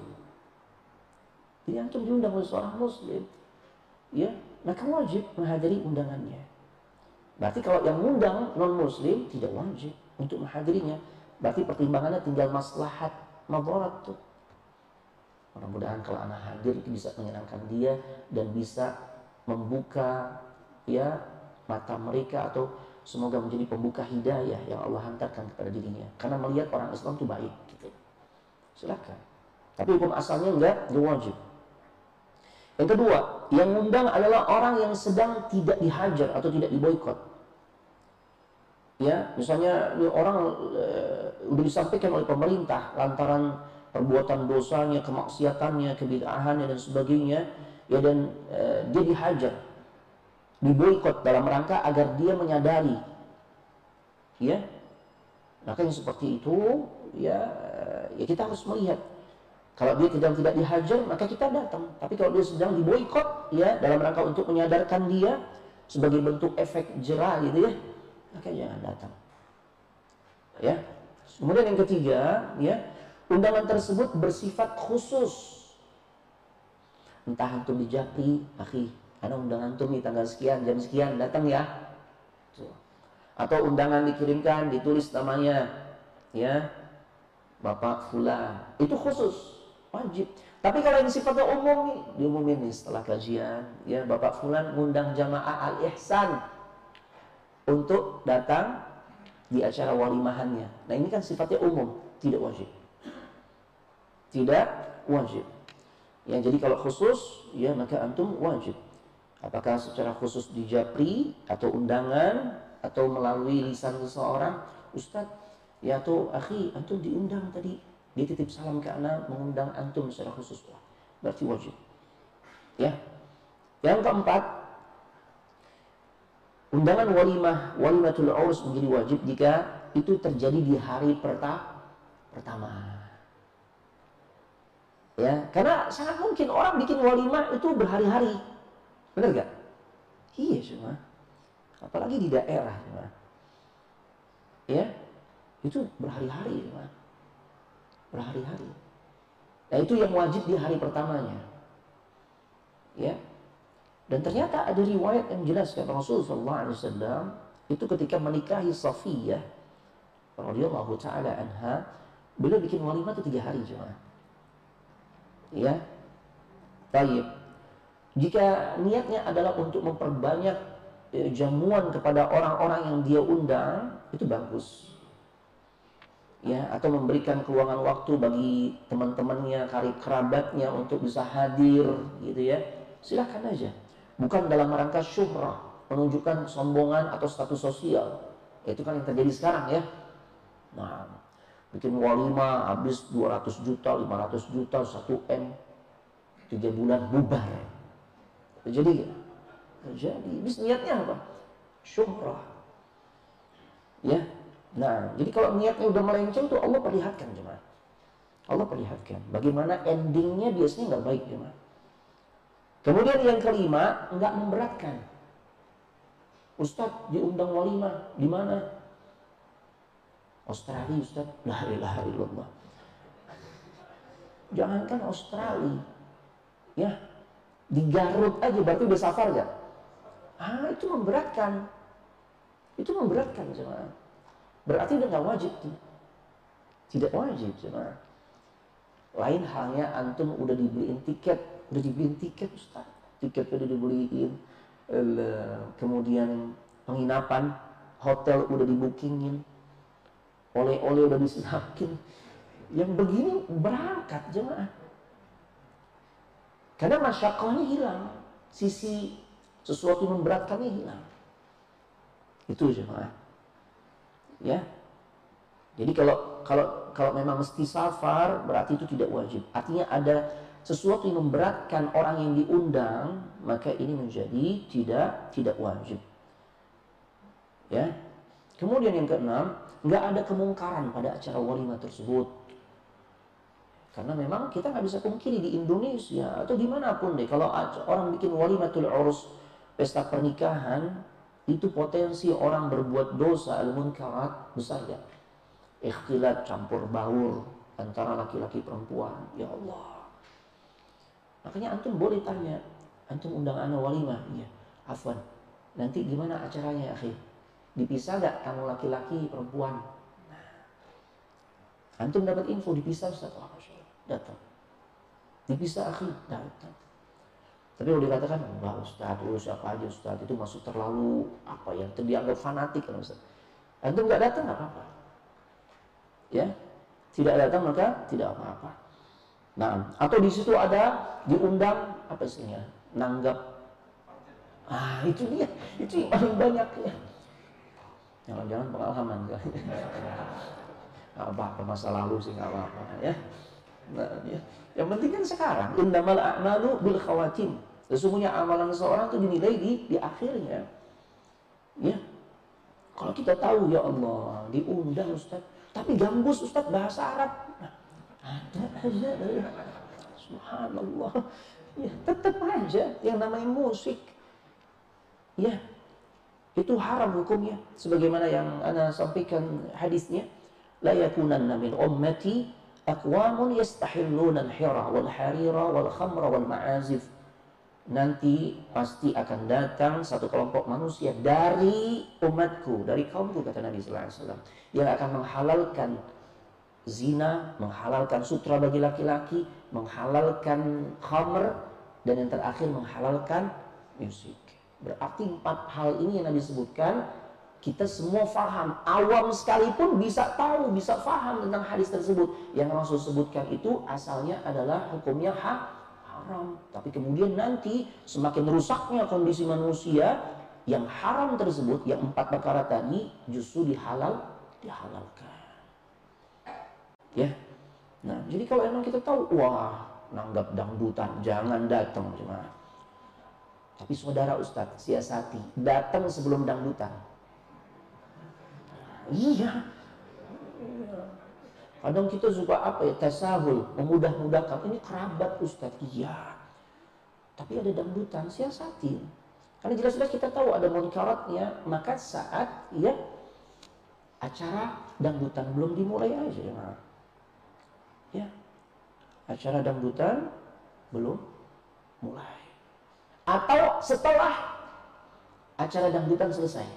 jadi antum diundang oleh seorang muslim, ya, maka wajib menghadiri undangannya. Berarti kalau yang undang non muslim tidak wajib untuk menghadirinya. Berarti pertimbangannya tinggal maslahat madarat tuh. Mudah-mudahan kalau anak hadir itu bisa menyenangkan dia dan bisa membuka ya mata mereka atau semoga menjadi pembuka hidayah yang Allah hantarkan kepada dirinya. Karena melihat orang Islam itu baik gitu. Silakan. Tapi hukum asalnya enggak, wajib. Yang kedua, yang undang adalah orang yang sedang tidak dihajar atau tidak diboykot. Ya, misalnya orang e, udah disampaikan oleh pemerintah lantaran perbuatan dosanya, kemaksiatannya, kebid'ahannya dan sebagainya, ya dan e, dia dihajar, diboykot dalam rangka agar dia menyadari, ya, maka yang seperti itu, ya, ya kita harus melihat kalau dia tidak tidak dihajar, maka kita datang. Tapi kalau dia sedang diboykot, ya dalam rangka untuk menyadarkan dia sebagai bentuk efek jerah gitu ya, maka jangan datang. Ya. Kemudian yang ketiga, ya undangan tersebut bersifat khusus. Entah antum di Japri, akhi, ada undangan antum di tanggal sekian, jam sekian, datang ya. Atau undangan dikirimkan, ditulis namanya, ya, Bapak Fulan. Itu khusus wajib. Tapi kalau yang sifatnya umum nih, diumumin nih setelah kajian, ya Bapak Fulan ngundang jamaah Al-Ihsan untuk datang di acara walimahannya. Nah ini kan sifatnya umum, tidak wajib. Tidak wajib. Ya, jadi kalau khusus, ya maka antum wajib. Apakah secara khusus di japri atau undangan atau melalui lisan seseorang, Ustadz, ya atau akhi, antum diundang tadi dia titip salam ke anak mengundang antum secara khusus. Lah berarti wajib. Ya. Yang keempat undangan walimah walimatul urus menjadi wajib jika itu terjadi di hari perta pertama. Ya karena sangat mungkin orang bikin walimah itu berhari-hari. Benar gak iya cuma. Apalagi di daerah cuma. Ya itu berhari-hari berhari-hari. Nah itu yang wajib di hari pertamanya. Ya. Dan ternyata ada riwayat yang jelas kata Rasul sallallahu alaihi wasallam itu ketika menikahi Safiyah radhiyallahu taala anha, beliau bikin walimah itu tiga hari cuma. Ya. Baik. Jika niatnya adalah untuk memperbanyak eh, jamuan kepada orang-orang yang dia undang, itu bagus ya atau memberikan keluangan waktu bagi teman-temannya, karib kerabatnya untuk bisa hadir gitu ya. Silakan aja. Bukan dalam rangka syuhrah, menunjukkan sombongan atau status sosial. Itu kan yang terjadi sekarang ya. Nah, bikin walimah habis 200 juta, 500 juta, 1 M. Tiga bulan bubar. Terjadi gak? Terjadi. Bis niatnya apa? Syuhrah. Ya, Nah, jadi kalau niatnya udah melenceng tuh Allah perlihatkan jemaah. Allah perlihatkan. Bagaimana endingnya biasanya nggak baik jemaah. Kemudian yang kelima, nggak memberatkan. Ustadz diundang walimah di mana? Australia Ustadz. La ilaha illallah. Jangankan Australia. Ya. Di Garut aja berarti udah safar gak? Ah, itu memberatkan. Itu memberatkan jemaah. Berarti udah nggak wajib tuh. Tidak wajib jemaah. Lain halnya antum udah dibeliin tiket, udah dibeliin tiket Ustaz. Tiket udah dibeliin, kemudian penginapan, hotel udah dibookingin, oleh-oleh udah disiapin. Yang begini berangkat jemaah. Karena masyakohnya hilang. Sisi sesuatu memberatkannya hilang. Itu jemaah. Ya. Jadi kalau kalau kalau memang mesti safar berarti itu tidak wajib. Artinya ada sesuatu yang memberatkan orang yang diundang, maka ini menjadi tidak tidak wajib. Ya. Kemudian yang keenam, nggak ada kemungkaran pada acara walimah tersebut. Karena memang kita nggak bisa pungkiri di Indonesia atau di mana pun deh, kalau orang bikin walimatul urus pesta pernikahan, itu potensi orang berbuat dosa al-munkarat besar ya. Ikhtilat campur baur antara laki-laki perempuan. Ya Allah. Makanya antum boleh tanya, antum undang anak walimah, iya. Afwan. Nanti gimana acaranya, ya, akhi? Dipisah gak kamu laki-laki perempuan? Nah. Antum dapat info dipisah Ustaz. Datang. Dipisah akhi, datang. Tapi kalau dikatakan, enggak Ustaz, lu siapa aja Ustaz, itu masuk terlalu, apa ya, dianggap fanatik kan Ustaz. Antum nggak datang nggak apa-apa. Ya, tidak datang maka tidak apa-apa. Nah, atau di situ ada diundang apa istilahnya, nanggap. Ah, itu dia, itu yang paling banyak ya. Jangan-jangan pengalaman kan. Gak apa-apa masa lalu sih nggak apa-apa ya. Nah, ya. Yang penting kan sekarang. Innamal a'malu bil khawatim. Sesungguhnya amalan seseorang itu dinilai di, di akhirnya. Ya. Kalau kita tahu ya Allah, diundang Ustaz. Tapi gambus Ustaz bahasa Arab. Nah, ada aja. Subhanallah. Ya, tetap aja yang namanya musik. Ya. Itu haram hukumnya. Sebagaimana yang Anda sampaikan hadisnya. La yakunanna min ummati Aqwamun yastahilluna al-hira wal harira wal khamra wal ma'azif. Nanti pasti akan datang satu kelompok manusia dari umatku, dari kaumku kata Nabi sallallahu alaihi wasallam yang akan menghalalkan zina, menghalalkan sutra bagi laki-laki, menghalalkan khamr dan yang terakhir menghalalkan musik. Berarti empat hal ini yang Nabi sebutkan kita semua faham, awam sekalipun bisa tahu, bisa faham tentang hadis tersebut. Yang Rasul sebutkan itu asalnya adalah hukumnya hak haram. Tapi kemudian nanti semakin rusaknya kondisi manusia, yang haram tersebut, yang empat perkara tadi justru dihalal, dihalalkan. Ya. Nah, jadi kalau emang kita tahu, wah, nanggap dangdutan, jangan datang cuma. Tapi saudara Ustadz, siasati, datang sebelum dangdutan Iya. Kadang kita suka apa ya, tasahul, memudah-mudahkan. Ini kerabat Ustaz. Iya. Tapi ada dangdutan, siasati. Karena jelas-jelas kita tahu ada munkaratnya, maka saat ya acara dangdutan belum dimulai aja ya. Ya. Acara dangdutan belum mulai. Atau setelah acara dangdutan selesai.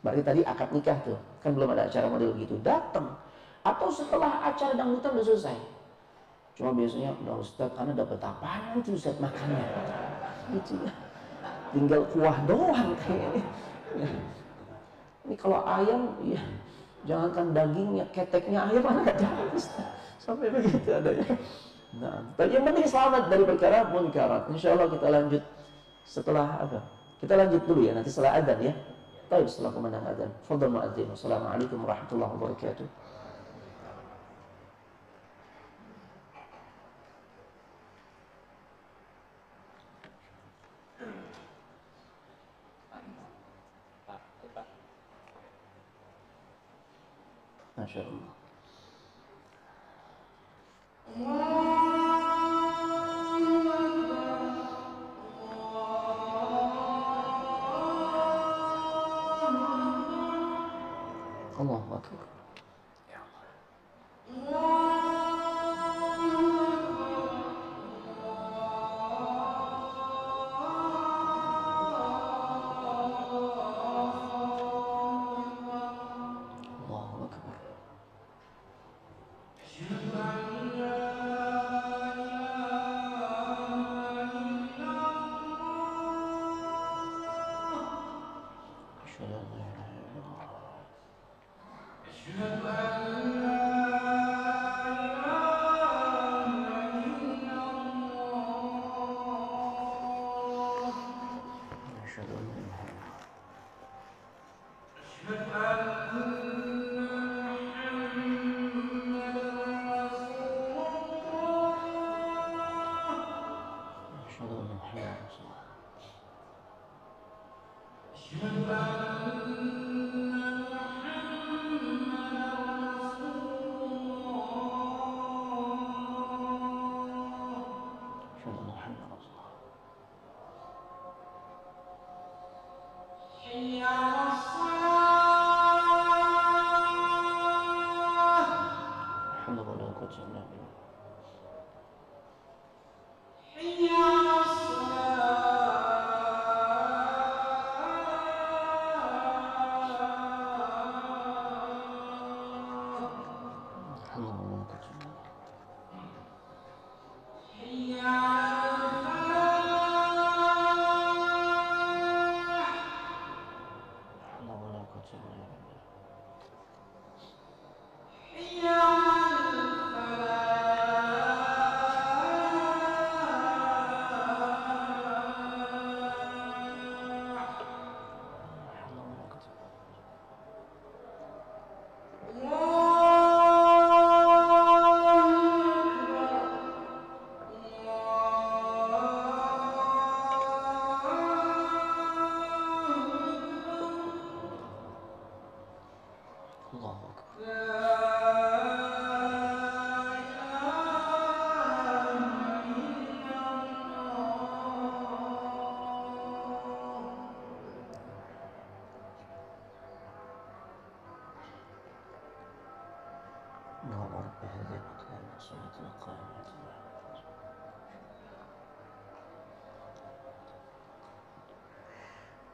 Berarti tadi akad nikah tuh. Kan belum ada acara model gitu. Datang atau setelah acara dangdutan udah selesai cuma biasanya udah Ustaz karena dapat apa nanti ustad makannya gitu ya tinggal kuah doang kayaknya ya. ini kalau ayam ya jangankan dagingnya keteknya ayam mana ada sampai begitu ada ya. nah tapi yang penting selamat dari perkara munkarat insya Allah kita lanjut setelah apa kita lanjut dulu ya nanti setelah adzan ya tapi setelah kemenangan adzan. Fadhal ma'adzim. Assalamualaikum warahmatullahi wabarakatuh. в 了吗？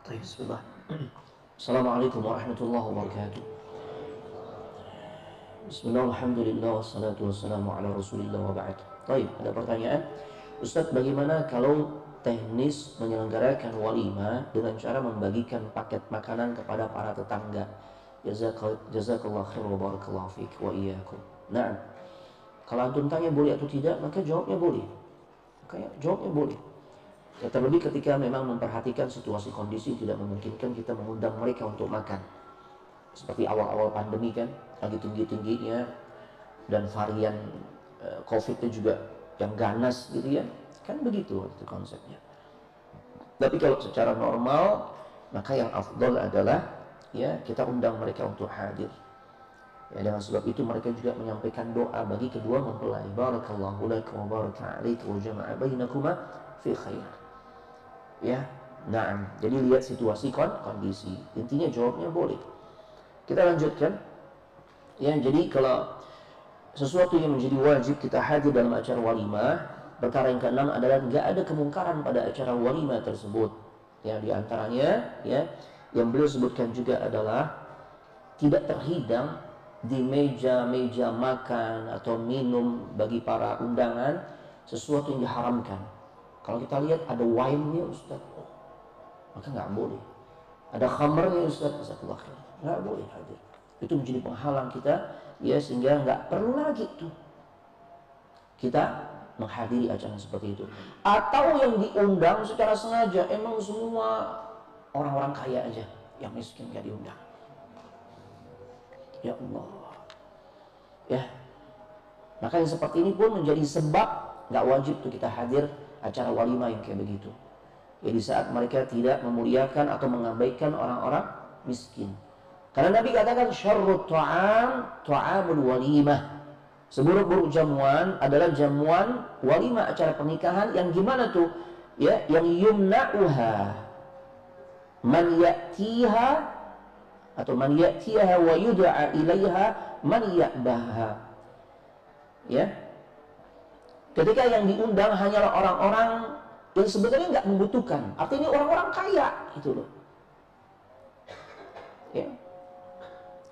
Assalamualaikum warahmatullahi wabarakatuh. Bismillah, alhamdulillah, wassalatu wassalamu ala rasulillah wa ba'd. Baik, ada pertanyaan. Ustadz, bagaimana kalau teknis menyelenggarakan walimah dengan cara membagikan paket makanan kepada para tetangga? Jazakallah khair wa barakallahu fiqh wa iyyakum. Nah, kalau antum tanya boleh atau tidak, maka jawabnya boleh. Makanya jawabnya boleh. Ya, terlebih ketika memang memperhatikan situasi kondisi tidak memungkinkan kita mengundang mereka untuk makan. Seperti awal-awal pandemi kan, lagi tinggi-tingginya dan varian uh, COVID itu juga yang ganas gitu ya. Kan begitu itu konsepnya. Tapi kalau secara normal, maka yang afdol adalah ya kita undang mereka untuk hadir. Ya, dengan sebab itu mereka juga menyampaikan doa bagi kedua mempelai. Barakallahu lakum wa baraka alaikum wa jama'a bainakuma fi khair ya nah jadi lihat situasi kon kondisi. Intinya jawabnya boleh. Kita lanjutkan. Ya jadi kalau sesuatu yang menjadi wajib kita hadir dalam acara walimah perkara yang keenam adalah nggak ada kemungkaran pada acara walimah tersebut. Ya di antaranya ya yang beliau sebutkan juga adalah tidak terhidang di meja-meja makan atau minum bagi para undangan sesuatu yang diharamkan kalau kita lihat ada wine-nya Ustaz, maka nggak boleh. Ada khamarnya Ustaz, khair. Nggak boleh hadir. Itu menjadi penghalang kita, ya sehingga nggak perlu lagi tuh kita menghadiri acara seperti itu. Atau yang diundang secara sengaja, emang semua orang-orang kaya aja, yang miskin nggak diundang. Ya Allah. Ya. Maka yang seperti ini pun menjadi sebab nggak wajib tuh kita hadir acara walimah yang kayak begitu. Ya di saat mereka tidak memuliakan atau mengabaikan orang-orang miskin. Karena Nabi katakan syarrut ta'am ta'amul walimah. Seburuk-buruk jamuan adalah jamuan walimah acara pernikahan yang gimana tuh? Ya, yang yumna'uha man ya'tiha atau man ya'tiha wa yud'a ilaiha man ya'baha. Ya, Ketika yang diundang hanyalah orang-orang yang sebenarnya nggak membutuhkan. Artinya orang-orang kaya gitu loh. Ya.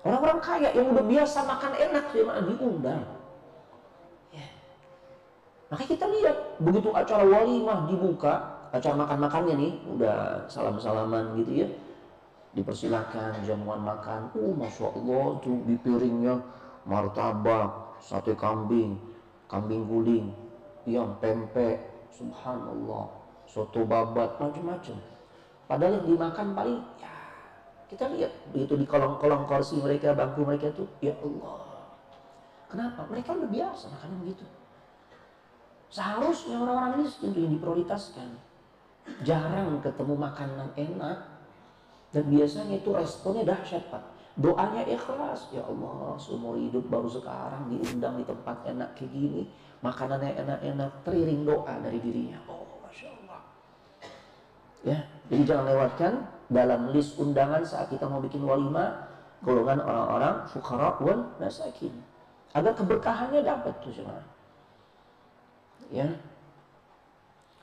Orang-orang kaya yang udah biasa makan enak dia malah diundang. Makanya kita lihat begitu acara walimah dibuka, acara makan-makannya nih, udah salam-salaman gitu ya. Dipersilakan jamuan makan. Oh, masya Allah tuh di piringnya martabak, sate kambing, kambing guling, yang pempek, subhanallah, soto babat, macam-macam. Padahal yang dimakan paling ya kita lihat begitu di kolong-kolong kursi mereka, bangku mereka tuh, ya Allah. Kenapa? Mereka udah biasa makan begitu. Seharusnya orang-orang miskin itu yang diprioritaskan. Jarang ketemu makanan enak. Dan biasanya itu responnya dahsyat Pak. Doanya ikhlas. Ya Allah, seumur hidup baru sekarang diundang di tempat enak kayak gini. Makanannya enak-enak. Teriring doa dari dirinya. Oh, Masya Allah. Ya, jadi jangan lewatkan dalam list undangan saat kita mau bikin walimah golongan orang-orang fukara wal masakin. Agar keberkahannya dapat tuh semua. Ya.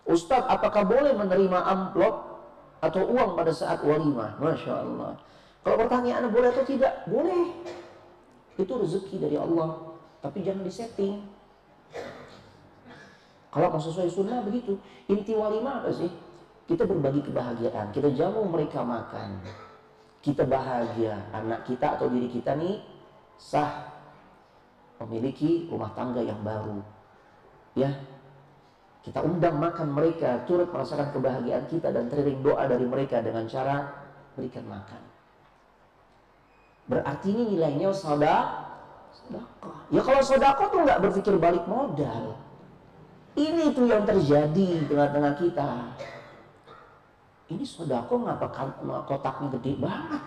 Ustadz, apakah boleh menerima amplop atau uang pada saat walimah? Masya Allah. Kalau pertanyaan boleh atau tidak? Boleh. Itu rezeki dari Allah. Tapi jangan disetting. Kalau sesuai sunnah begitu. Inti walimah apa sih? Kita berbagi kebahagiaan. Kita jamu mereka makan. Kita bahagia. Anak kita atau diri kita nih sah memiliki rumah tangga yang baru. Ya, kita undang makan mereka, turut merasakan kebahagiaan kita dan teriring doa dari mereka dengan cara berikan makan. Berarti ini nilainya soda, sodako. Ya kalau sodako tuh nggak berpikir balik modal. Ini tuh yang terjadi di tengah-tengah kita. Ini sodako ngapa kotaknya gede banget?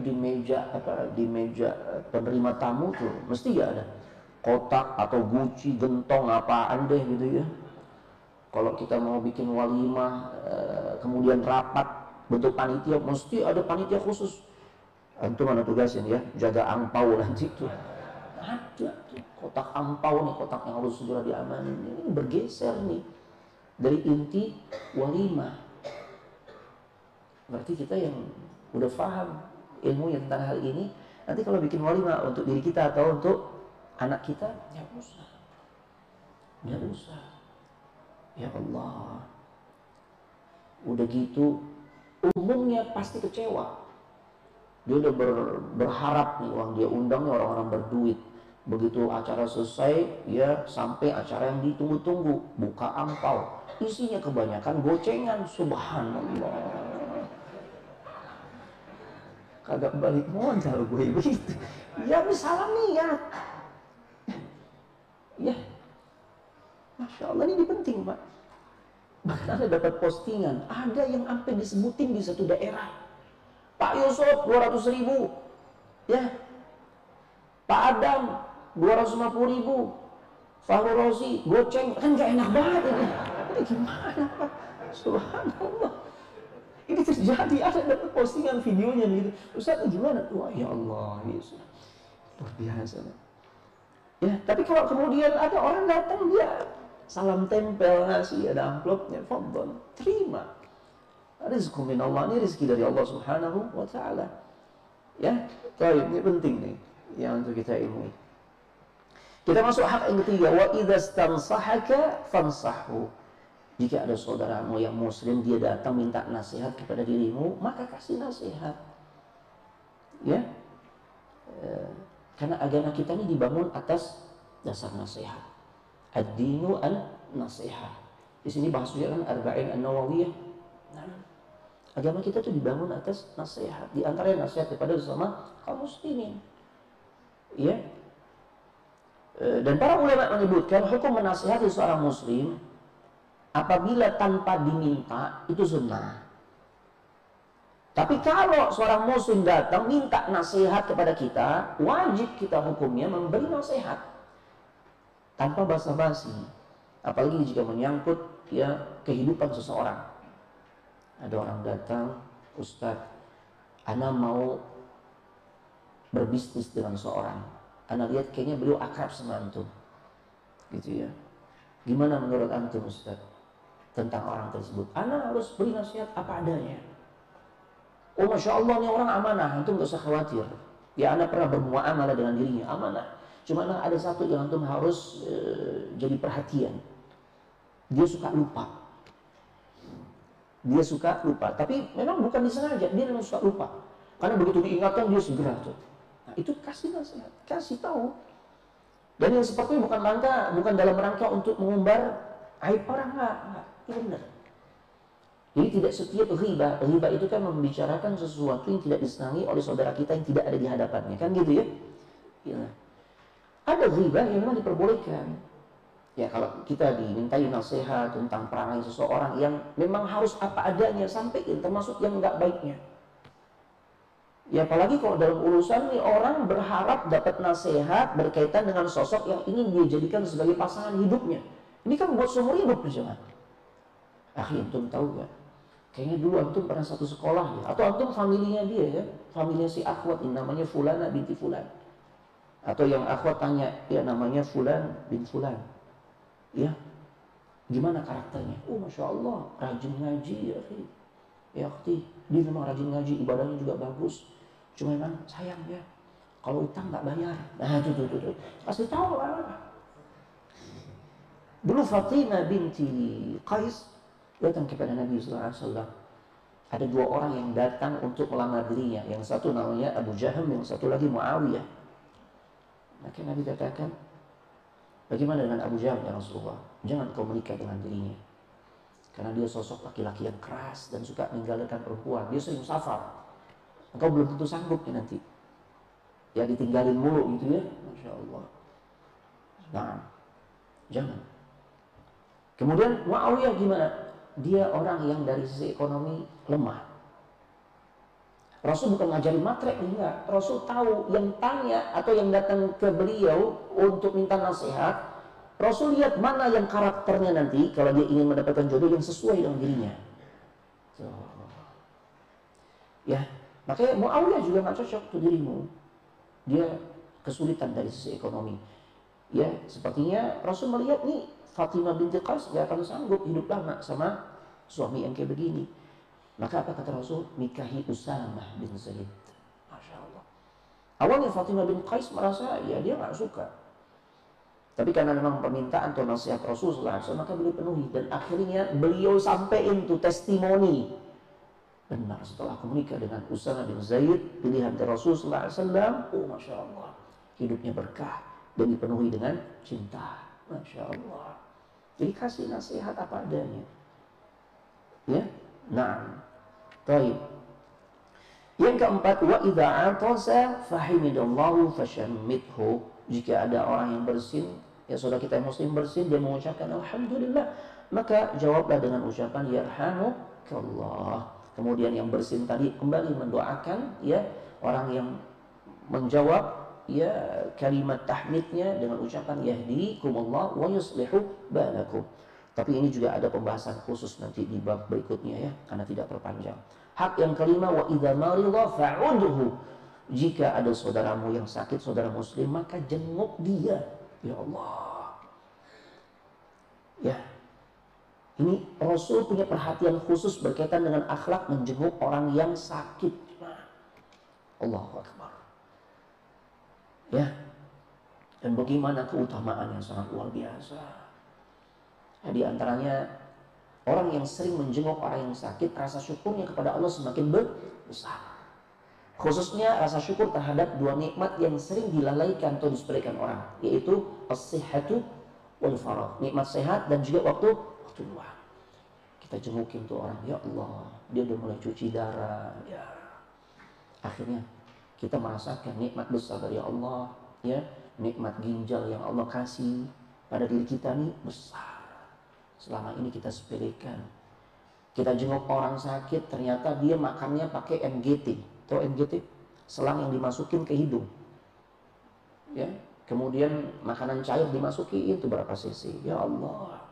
Di meja apa? Di meja penerima tamu tuh mesti ya ada kotak atau guci, gentong, apaan deh gitu ya. Kalau kita mau bikin walimah, eh, kemudian rapat bentuk panitia, mesti ada panitia khusus. Antum mana tugasin ya, jaga angpau nanti tuh. Ada tuh, kotak angpau nih, kotak yang harus segera diamanin. Ini bergeser nih. Dari inti walimah. Berarti kita yang udah paham ilmu yang tentang hal ini, nanti kalau bikin walimah untuk diri kita atau untuk anak kita ya usah. Ya usah. Ya Allah. Udah gitu umumnya pasti kecewa. Dia udah ber, berharap nih uang dia undang orang-orang berduit begitu acara selesai ya sampai acara yang ditunggu-tunggu buka angpau isinya kebanyakan gocengan subhanallah kagak balik modal gue begitu ya misalnya niat Ya, Masya Allah ini penting Pak. Bahkan ada dapat postingan, ada yang sampai disebutin di satu daerah. Pak Yusuf 200 ribu, ya. Pak Adam 250 ribu, Fahru Rosi, goceng, kan gak enak banget ini. Ini gimana Pak? Subhanallah. Ini terjadi, ada dapat postingan videonya gitu. Ustaz gimana? Wah ya Allah, Yesus. Luar biasa. Ya, tapi kalau kemudian ada orang datang dia salam tempel ngasih ada amplopnya, fadhon, terima. Rizku min Allah, ini rezeki dari Allah Subhanahu wa taala. Ya, baik, ini penting nih yang untuk kita ilmu. Kita masuk hak yang ketiga, wa idza stansahaka fansahu. Jika ada saudaramu yang muslim dia datang minta nasihat kepada dirimu, maka kasih nasihat. Ya. Eh, karena agama kita ini dibangun atas dasar nasihat. Ad-dinu an-nasihat. Di sini bahasanya kan arba'in an-nawawiyah. Nah, agama kita itu dibangun atas nasihat. Di antara nasihat kepada sesama kaum muslimin. Ya. E, dan para ulama menyebutkan hukum menasihati seorang muslim apabila tanpa diminta itu sunnah. Tapi kalau seorang muslim datang minta nasihat kepada kita, wajib kita hukumnya memberi nasihat tanpa basa-basi. Apalagi jika menyangkut ya kehidupan seseorang. Ada orang datang, Ustadz, Ana mau berbisnis dengan seorang. Ana lihat kayaknya beliau akrab sama antum. Gitu ya. Gimana menurut antum Ustadz tentang orang tersebut? Ana harus beri nasihat apa adanya Oh Masya Allah ini orang amanah, itu nggak usah khawatir. Ya anak pernah bermuamalah dengan dirinya, amanah. Cuma ada satu yang antum harus e, jadi perhatian. Dia suka lupa. Dia suka lupa. Tapi memang bukan disengaja, dia memang suka lupa. Karena begitu diingatkan dia segera tuh. Nah, itu kasih nasihat, kasih tahu. Dan yang seperti bukan rangka, bukan dalam rangka untuk mengumbar aib orang enggak, enggak. Itu benar. Jadi tidak setiap riba, riba itu kan membicarakan sesuatu yang tidak disenangi oleh saudara kita yang tidak ada di hadapannya, kan gitu ya? ya. Ada riba yang memang diperbolehkan. Ya kalau kita dimintai nasihat tentang perangai seseorang yang memang harus apa adanya sampaikan termasuk yang nggak baiknya. Ya apalagi kalau dalam urusan nih orang berharap dapat nasihat berkaitan dengan sosok yang ingin dia jadikan sebagai pasangan hidupnya. Ini kan buat seumur hidup nih jangan. Akhirnya antum tahu gak? Kayaknya dulu antum pernah satu sekolah ya. Atau antum familinya dia ya. Familinya si akhwat ini namanya Fulana binti Fulan. Atau yang akhwat tanya, ya namanya Fulan bin Fulan. Ya, gimana karakternya? Oh Masya Allah, rajin ngaji ya. Ya akhi, dia memang rajin ngaji, ibadahnya juga bagus. Cuma memang sayang ya, kalau utang nggak bayar. Nah itu tuh, tuh, tuh. Pasti tahu lah. Dulu Fatimah binti Qais datang kepada Nabi SAW. Ada dua orang yang datang untuk melamar dirinya. Yang satu namanya Abu Jaham, yang satu lagi Muawiyah. Maka Nabi katakan, bagaimana dengan Abu Jaham ya Rasulullah? Jangan kau menikah dengan dirinya. Karena dia sosok laki-laki yang keras dan suka meninggalkan perempuan. Dia sering safar. Engkau belum tentu sanggup ya nanti. Ya ditinggalin mulu gitu ya. Masya Allah. Nah, jangan. Kemudian Muawiyah gimana? dia orang yang dari sisi ekonomi lemah. Rasul bukan ngajarin matre, enggak. Rasul tahu yang tanya atau yang datang ke beliau untuk minta nasihat, Rasul lihat mana yang karakternya nanti kalau dia ingin mendapatkan jodoh yang sesuai dengan dirinya. Ya, makanya Muawiyah juga nggak cocok tuh dirimu. Dia kesulitan dari sisi ekonomi. Ya, sepertinya Rasul melihat nih Fatimah binti Qais gak akan sanggup hidup lama sama suami yang kayak begini. Maka apa kata Rasul? Nikahi Usamah bin Zaid. Masya Allah. Awalnya Fatimah bin Qais merasa ya dia nggak suka. Tapi karena memang permintaan atau nasihat Rasul maka beliau penuhi. Dan akhirnya beliau sampaikan itu testimoni. Benar setelah aku menikah dengan Usama bin Zaid, pilihan dari Rasul SAW, oh Masya Allah. Hidupnya berkah dan dipenuhi dengan cinta. Masya Allah. Jadi kasih nasihat apa adanya. Ya. Nah. Baik. Yang keempat, wa idza atasa fahimidallahu fashammithu. Jika ada orang yang bersin, ya saudara kita yang muslim bersin, dia mengucapkan alhamdulillah, maka jawablah dengan ucapan yarhamukallah. Kemudian yang bersin tadi kembali mendoakan ya orang yang menjawab ya kalimat tahmidnya dengan ucapan yahdikumullah wa yuslihu balakum. Tapi ini juga ada pembahasan khusus nanti di bab berikutnya ya, karena tidak terpanjang. Hak yang kelima wa idza maridha fa'udhu. Jika ada saudaramu yang sakit, saudara muslim, maka jenguk dia. Ya Allah. Ya. Ini Rasul punya perhatian khusus berkaitan dengan akhlak menjenguk orang yang sakit. Allahu Akbar. Ya. Dan bagaimana keutamaan yang sangat luar biasa. Ya, di antaranya orang yang sering menjenguk orang yang sakit, rasa syukurnya kepada Allah semakin besar. Khususnya rasa syukur terhadap dua nikmat yang sering dilalaikan atau disepelekan orang, yaitu as-sihhatu wal farah. Nikmat sehat dan juga waktu waktu luang. Kita jengukin tuh orang, ya Allah, dia udah mulai cuci darah, ya. Akhirnya kita merasakan nikmat besar dari Allah ya. Nikmat ginjal yang Allah kasih pada diri kita nih besar. Selama ini kita sepelekan. Kita jenguk orang sakit ternyata dia makannya pakai MGT atau MGT selang yang dimasukin ke hidung. Ya. Kemudian makanan cair dimasukin itu berapa cc? Ya Allah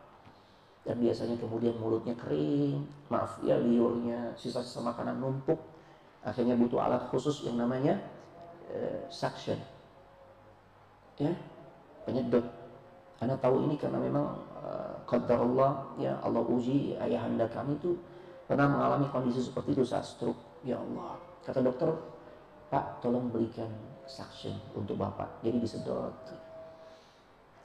dan biasanya kemudian mulutnya kering maaf ya liurnya sisa-sisa makanan numpuk. Akhirnya butuh alat khusus yang namanya uh, suction. Ya penyedot. Karena tahu ini karena memang uh, Allah ya Allah uji ayahanda kami itu pernah mengalami kondisi seperti itu saat stroke. Ya Allah. Kata dokter Pak tolong belikan suction untuk Bapak. Jadi disedot.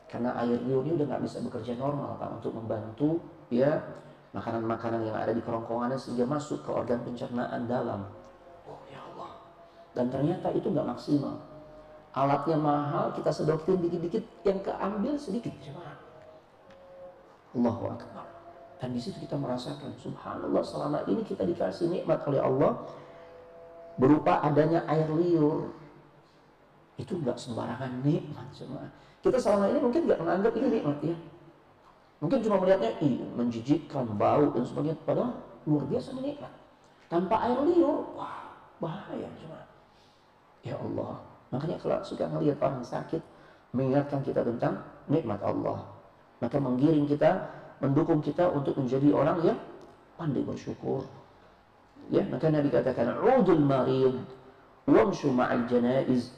Karena air liur ini udah nggak bisa bekerja normal Pak untuk membantu ya makanan-makanan yang ada di kerongkongannya sehingga masuk ke organ pencernaan dalam. Oh ya Allah. Dan ternyata itu nggak maksimal. Alatnya mahal, kita sedotin dikit-dikit, yang keambil sedikit. Cuma Allahu Akbar. Dan di situ kita merasakan, subhanallah selama ini kita dikasih nikmat oleh Allah berupa adanya air liur. Itu nggak sembarangan nikmat cuma. Kita selama ini mungkin nggak menganggap ini nikmat ya. Mungkin cuma melihatnya ih, menjijikkan, bau dan sebagainya. Padahal luar biasa nikmat. Tanpa air liur, wah bahaya cuma. Ya Allah. Makanya kalau suka melihat orang sakit, mengingatkan kita tentang nikmat Allah. Maka menggiring kita mendukung kita untuk menjadi orang yang pandai bersyukur. Ya, maka Nabi katakan, "Udul marid wamshu ma'al janaiz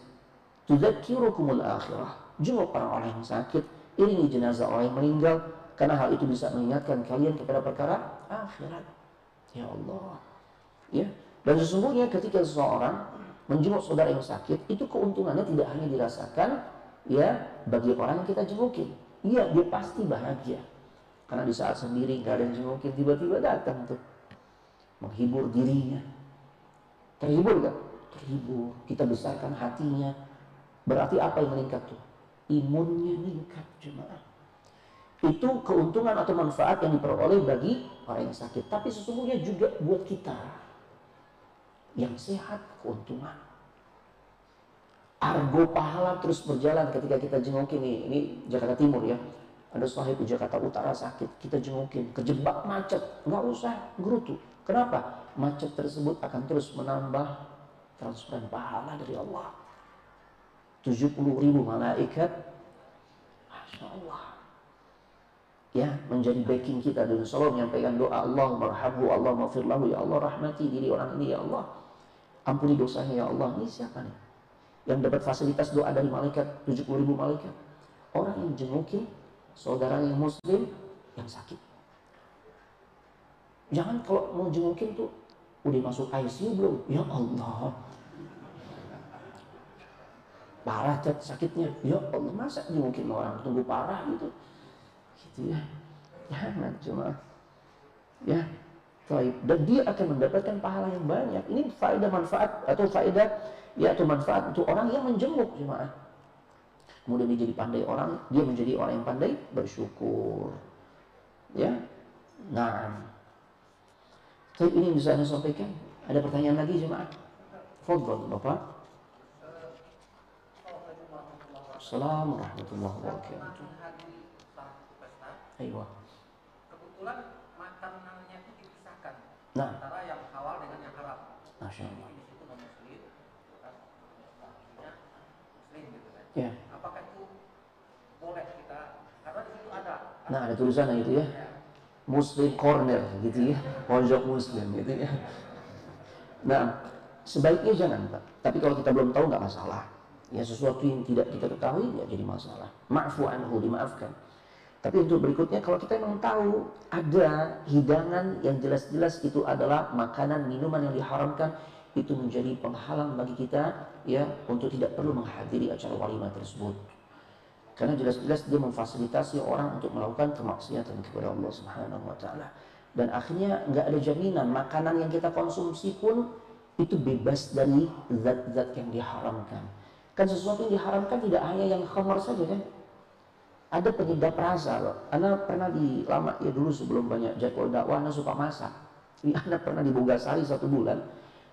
tudzakirukumul akhirah." Jumlah orang-orang yang sakit, iringi jenazah orang yang meninggal karena hal itu bisa mengingatkan kalian kepada perkara akhirat. Ya Allah. Ya, dan sesungguhnya ketika seseorang menjenguk saudara yang sakit, itu keuntungannya tidak hanya dirasakan ya bagi orang yang kita jengukin. Iya, dia pasti bahagia. Karena di saat sendiri nggak ada yang jengukin, tiba-tiba datang tuh menghibur dirinya. Terhibur kan? Terhibur. Kita besarkan hatinya. Berarti apa yang meningkat tuh? Imunnya meningkat jemaah. Itu keuntungan atau manfaat yang diperoleh bagi orang yang sakit. Tapi sesungguhnya juga buat kita yang sehat keuntungan. Argo pahala terus berjalan ketika kita jengukin ini, ini Jakarta Timur ya ada sahib di Jakarta Utara sakit, kita jengukin, kejebak macet, nggak usah gerutu. Kenapa? Macet tersebut akan terus menambah transferan pahala dari Allah. 70 ribu malaikat, Masya Allah. Ya, menjadi backing kita dan selalu menyampaikan doa Allah marhamu, Allah maafirlahu, ya Allah rahmati diri orang ini, ya Allah. Ampuni dosanya, ya Allah. Ini siapa nih? Yang dapat fasilitas doa dari malaikat, 70 ribu malaikat. Orang yang jengukin saudara yang muslim yang sakit. Jangan kalau mau jengukin tuh udah masuk ICU belum? Ya Allah. Parah cat sakitnya. Ya Allah, masa jengukin orang tunggu parah gitu. Gitu ya. Jangan cuma ya. Baik. Dan dia akan mendapatkan pahala yang banyak. Ini faedah manfaat atau faedah ya atau manfaat untuk orang yang menjenguk jemaah kemudian dia jadi pandai orang, dia menjadi orang yang pandai bersyukur. Ya, nah. Tapi ini bisa anda sampaikan. Ada pertanyaan lagi jemaah? Fadl, Bapak. Assalamualaikum warahmatullahi wabarakatuh. Ayo. Kebetulan makanannya itu dipisahkan Nah, antara yang halal dengan yang haram. masya Allah. Di situ non muslim, muslim gitu kan. Ya. Apakah itu boleh kita? Karena di situ ada. Nah, ada tulisannya itu ya. Muslim corner gitu ya. Pojok muslim gitu ya. Nah, sebaiknya jangan Pak. Tapi kalau kita belum tahu nggak masalah. Ya sesuatu yang tidak kita ketahui nggak jadi masalah. Maafu anhu dimaafkan. Tapi untuk berikutnya kalau kita memang tahu ada hidangan yang jelas-jelas itu adalah makanan minuman yang diharamkan itu menjadi penghalang bagi kita ya untuk tidak perlu menghadiri acara walimah tersebut. Karena jelas-jelas dia memfasilitasi orang untuk melakukan kemaksiatan kepada Allah Subhanahu wa taala. Dan akhirnya nggak ada jaminan makanan yang kita konsumsi pun itu bebas dari zat-zat yang diharamkan. Kan sesuatu yang diharamkan tidak hanya yang khamar saja kan. Ada penyedap rasa loh. Anda pernah di lama ya dulu sebelum banyak jadwal dakwah, Anda suka masak. Ini Anda pernah di Bogasari satu bulan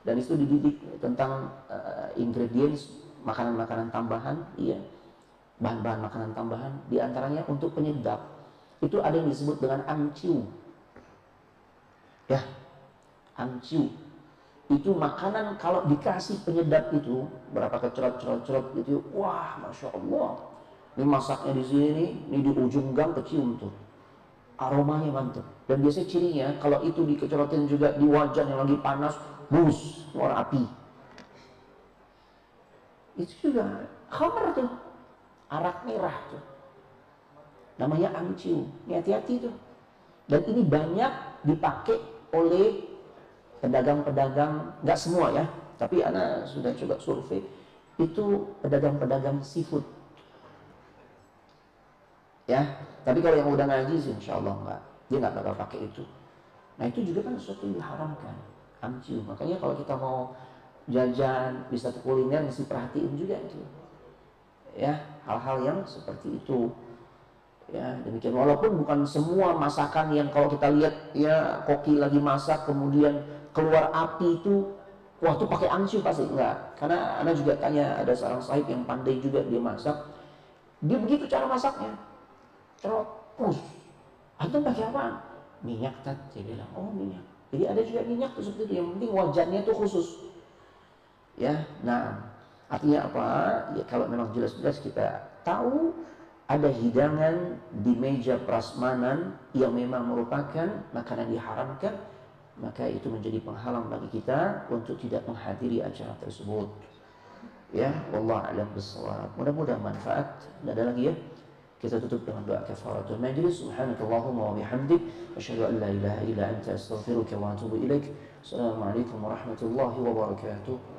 dan itu dididik tentang uh, ingredients makanan-makanan tambahan, iya bahan-bahan makanan tambahan di antaranya untuk penyedap itu ada yang disebut dengan amciu ya amciu itu makanan kalau dikasih penyedap itu berapa kecerot-cerot-cerot gitu wah masya Allah. Ini masaknya di sini ini di ujung gang kecium tuh. Aromanya mantap dan biasanya cirinya kalau itu dikecerotin juga di wajan yang lagi panas bus keluar api. Itu juga khamar tuh. Arak merah tuh. Namanya amciu hati-hati tuh. Dan ini banyak dipakai oleh pedagang-pedagang nggak semua ya Tapi anak sudah coba survei itu pedagang-pedagang seafood. Ya, tapi kalau yang udah ngaji sih insya Allah enggak. Dia nggak bakal pakai itu. Nah itu juga kan sesuatu yang diharamkan. Amciu. Makanya kalau kita mau jajan, bisa kuliner mesti perhatiin juga itu. Ya, hal-hal yang seperti itu. Ya, demikian walaupun bukan semua masakan yang kalau kita lihat ya koki lagi masak kemudian keluar api itu wah itu pakai angsu pasti enggak. Karena Anda juga tanya ada seorang sahib yang pandai juga dia masak. Dia begitu cara masaknya. Push. Antum pakai apa? Minyak tadi saya bilang, oh minyak. Jadi ada juga minyak tuh seperti itu. Yang penting wajannya tuh khusus. Ya, nah artinya apa? Ya kalau memang jelas-jelas kita tahu ada hidangan di meja prasmanan yang memang merupakan makanan diharamkan, maka itu menjadi penghalang bagi kita untuk tidak menghadiri acara tersebut. Ya, Allah alam bisawab. Mudah-mudahan manfaat. Tidak ada lagi ya. Kita tutup dengan doa kafaratul majlis. Subhanakallahumma wa bihamdik. Asyhadu an la ilaha illa anta astaghfiruka wa atubu ilaik. Assalamualaikum warahmatullahi wabarakatuh.